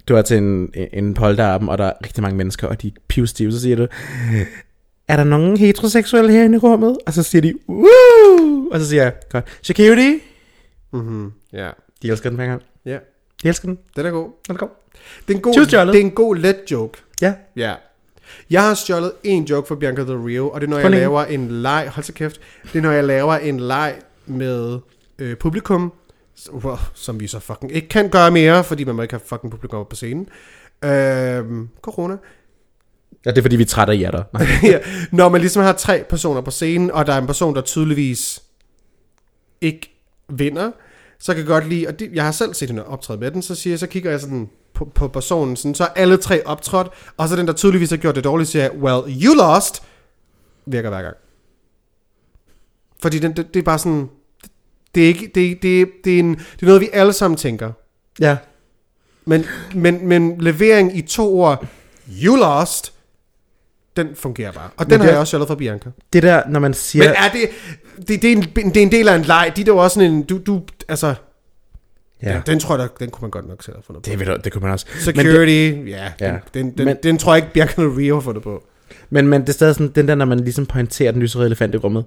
Du er til en, en polterappen, og der er rigtig mange mennesker, og de er pivstive, så siger du, er der nogen heteroseksuelle herinde i rummet? Og så siger de, Woo! Og så siger jeg, godt, security? Mm-hmm. Ja. De elsker den hver gang. ja, De elsker den. den er god. Den er god. Det er en god, det er en god let joke. Ja. Ja. Jeg har stjålet en joke fra Bianca Del Rio, og det er, når Kun jeg laver en leg, hold så kæft, det er, når jeg laver en leg med øh, publikum, wow, som vi så fucking ikke kan gøre mere, fordi man må ikke have fucking publikum op på scenen. Øhm, corona. Ja, det er fordi, vi er trætte af jer Nej. ja, når man ligesom har tre personer på scenen, og der er en person, der tydeligvis ikke vinder, så kan jeg godt lide, og det, jeg har selv set hende optræde med den, så, siger jeg, så kigger jeg sådan på, på personen, sådan, så er alle tre optrådt, og så den, der tydeligvis har gjort det dårligt, siger jeg, well, you lost, virker hver gang. Fordi den, det, det er bare sådan, det er, ikke, det, det, det, er en, det er noget, vi alle sammen tænker. Ja. Men, men, men levering i to ord, you lost, den fungerer bare. Og den det har jeg også stjålet fra Bianca. Det der, når man siger... Men er det, det, det, er en, det er en del af en leg. De er jo også sådan en, du, du altså, ja. den, den tror jeg, der, den kunne man godt nok selv have fundet på. Det, ved du, det kunne man også. Security, men det, ja, Ja. den, den, den, Men- den tror jeg ikke, Bianca Rio har fundet på. Men, men det er stadig sådan, den der, når man ligesom pointerer den lyserøde elefant i rummet.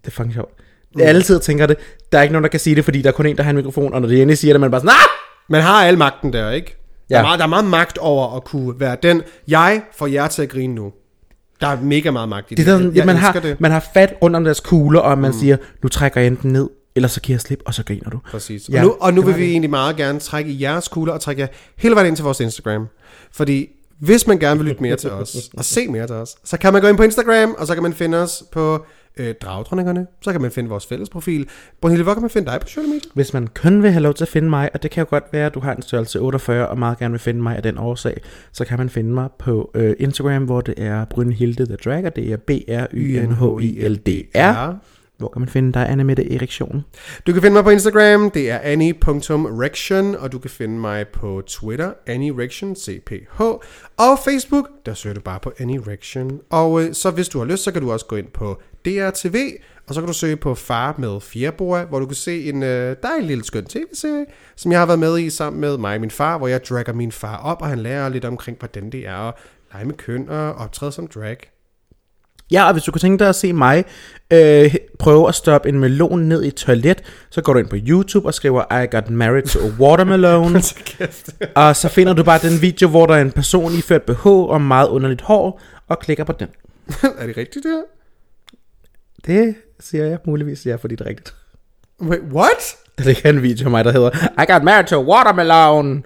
Det er fucking sjovt. Mm. Alle sidder og tænker det. Der er ikke nogen, der kan sige det, fordi der er kun en, der har en mikrofon, og når det endelig siger det, man bare sådan, ah! Man har al magten der, ikke? Der, Ja. er meget, der er meget magt over at kunne være den. Jeg får jer til at grine nu. Der er mega meget magt i Det det. er sådan, jeg man, har, det. man har fat rundt om deres kugler, og man mm. siger, nu trækker jeg enten ned, eller så giver jeg slip, og så griner du. Præcis. Ja, og nu, og nu vil vi det. egentlig meget gerne trække i jeres kugler og trække jer hele vejen ind til vores Instagram. Fordi hvis man gerne vil lytte mere til os, og se mere til os, så kan man gå ind på Instagram, og så kan man finde os på øh, Dragdronningerne. Så kan man finde vores fælles profil. Brunhilde, hvor kan man finde dig på sociale medier? Hvis man kun vil have lov til at finde mig, og det kan jo godt være, at du har en størrelse 48, og meget gerne vil finde mig af den årsag, så kan man finde mig på øh, Instagram, hvor det er Brynhilde The Drag, og det er B-R-Y-N-H-I-L-D-R. Hvor kan man finde dig, Anna Mette Erektion? Du kan finde mig på Instagram, det er annie.rection, og du kan finde mig på Twitter, annierection, CPH, og Facebook, der søger du bare på annierection. Og øh, så hvis du har lyst, så kan du også gå ind på DRTV, og så kan du søge på Far med Fjerboa, hvor du kan se en øh, dejlig lille skøn tv-serie, som jeg har været med i sammen med mig og min far, hvor jeg dragger min far op, og han lærer lidt omkring, hvordan det er at lege med køn og optræde som drag. Ja, og hvis du kunne tænke dig at se mig øh, prøve at stoppe en melon ned i et toilet, så går du ind på YouTube og skriver I got married to a watermelon. og så finder du bare den video, hvor der er en person iført BH og meget underligt hår, og klikker på den. er det rigtigt det her? Det siger jeg muligvis, ja, fordi det er rigtigt. Wait, what? Der ligger en video af mig, der hedder I got married to a watermelon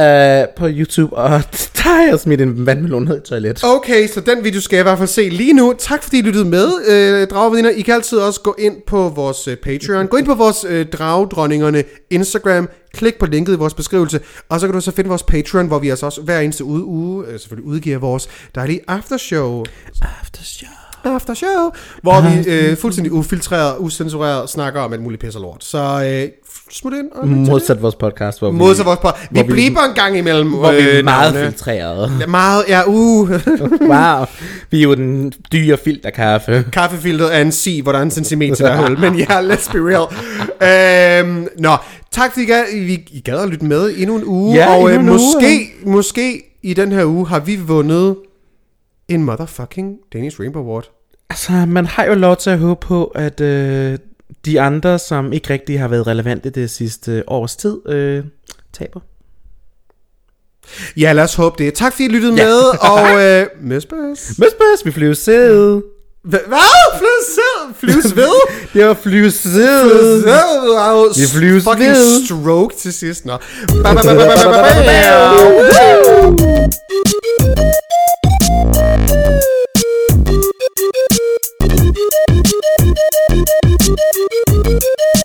øh, på YouTube, og der har jeg smidt en vandmelon ned i et toilet. Okay, så den video skal jeg i hvert fald se lige nu. Tak fordi I lyttede med, øh, dragveninder. I kan altid også gå ind på vores øh, Patreon. Gå ind på vores øh, dragdronningerne Instagram. Klik på linket i vores beskrivelse. Og så kan du så finde vores Patreon, hvor vi altså også hver eneste uge, uge øh, selvfølgelig udgiver vores dejlige aftershow. After show. After show, hvor vi øh, fuldstændig ufiltreret, usensureret snakker om alt muligt pis og lort. Så øh, smut ind og. Modsat vores podcast, hvor Modsat vores på. Vi vi- bliver en gang imellem hvor vi er øh, meget navne. filtreret. Meget, ja, uh. wow. Vi er jo den dyre filterkaffe. Kaffefilteret er en si, hvor der er en centimeter hver hul. Men ja, let's be real. Øhm, nå, tak fordi I gad, I, I gad at lytte med endnu en uge. Ja, og øh, en uge, måske, måske i den her uge har vi vundet en motherfucking Danish Rainbow Award. Altså, man har jo lov til at håbe på, at øh, de andre, som ikke rigtig har været relevante det sidste års tid, øh, taber. Ja, lad os håbe det. Tak fordi I lyttede Ja. med, og øh, møs bøs. Møs, møs, vi flyver sæde. Hvad? Flyves ved? Flyves ved? Det var flyve sæde. Vi flyves Fucking ved. stroke til sidst. Nå. Ba, ba, ba, ba, ba, ba, ba, ba. Thank you.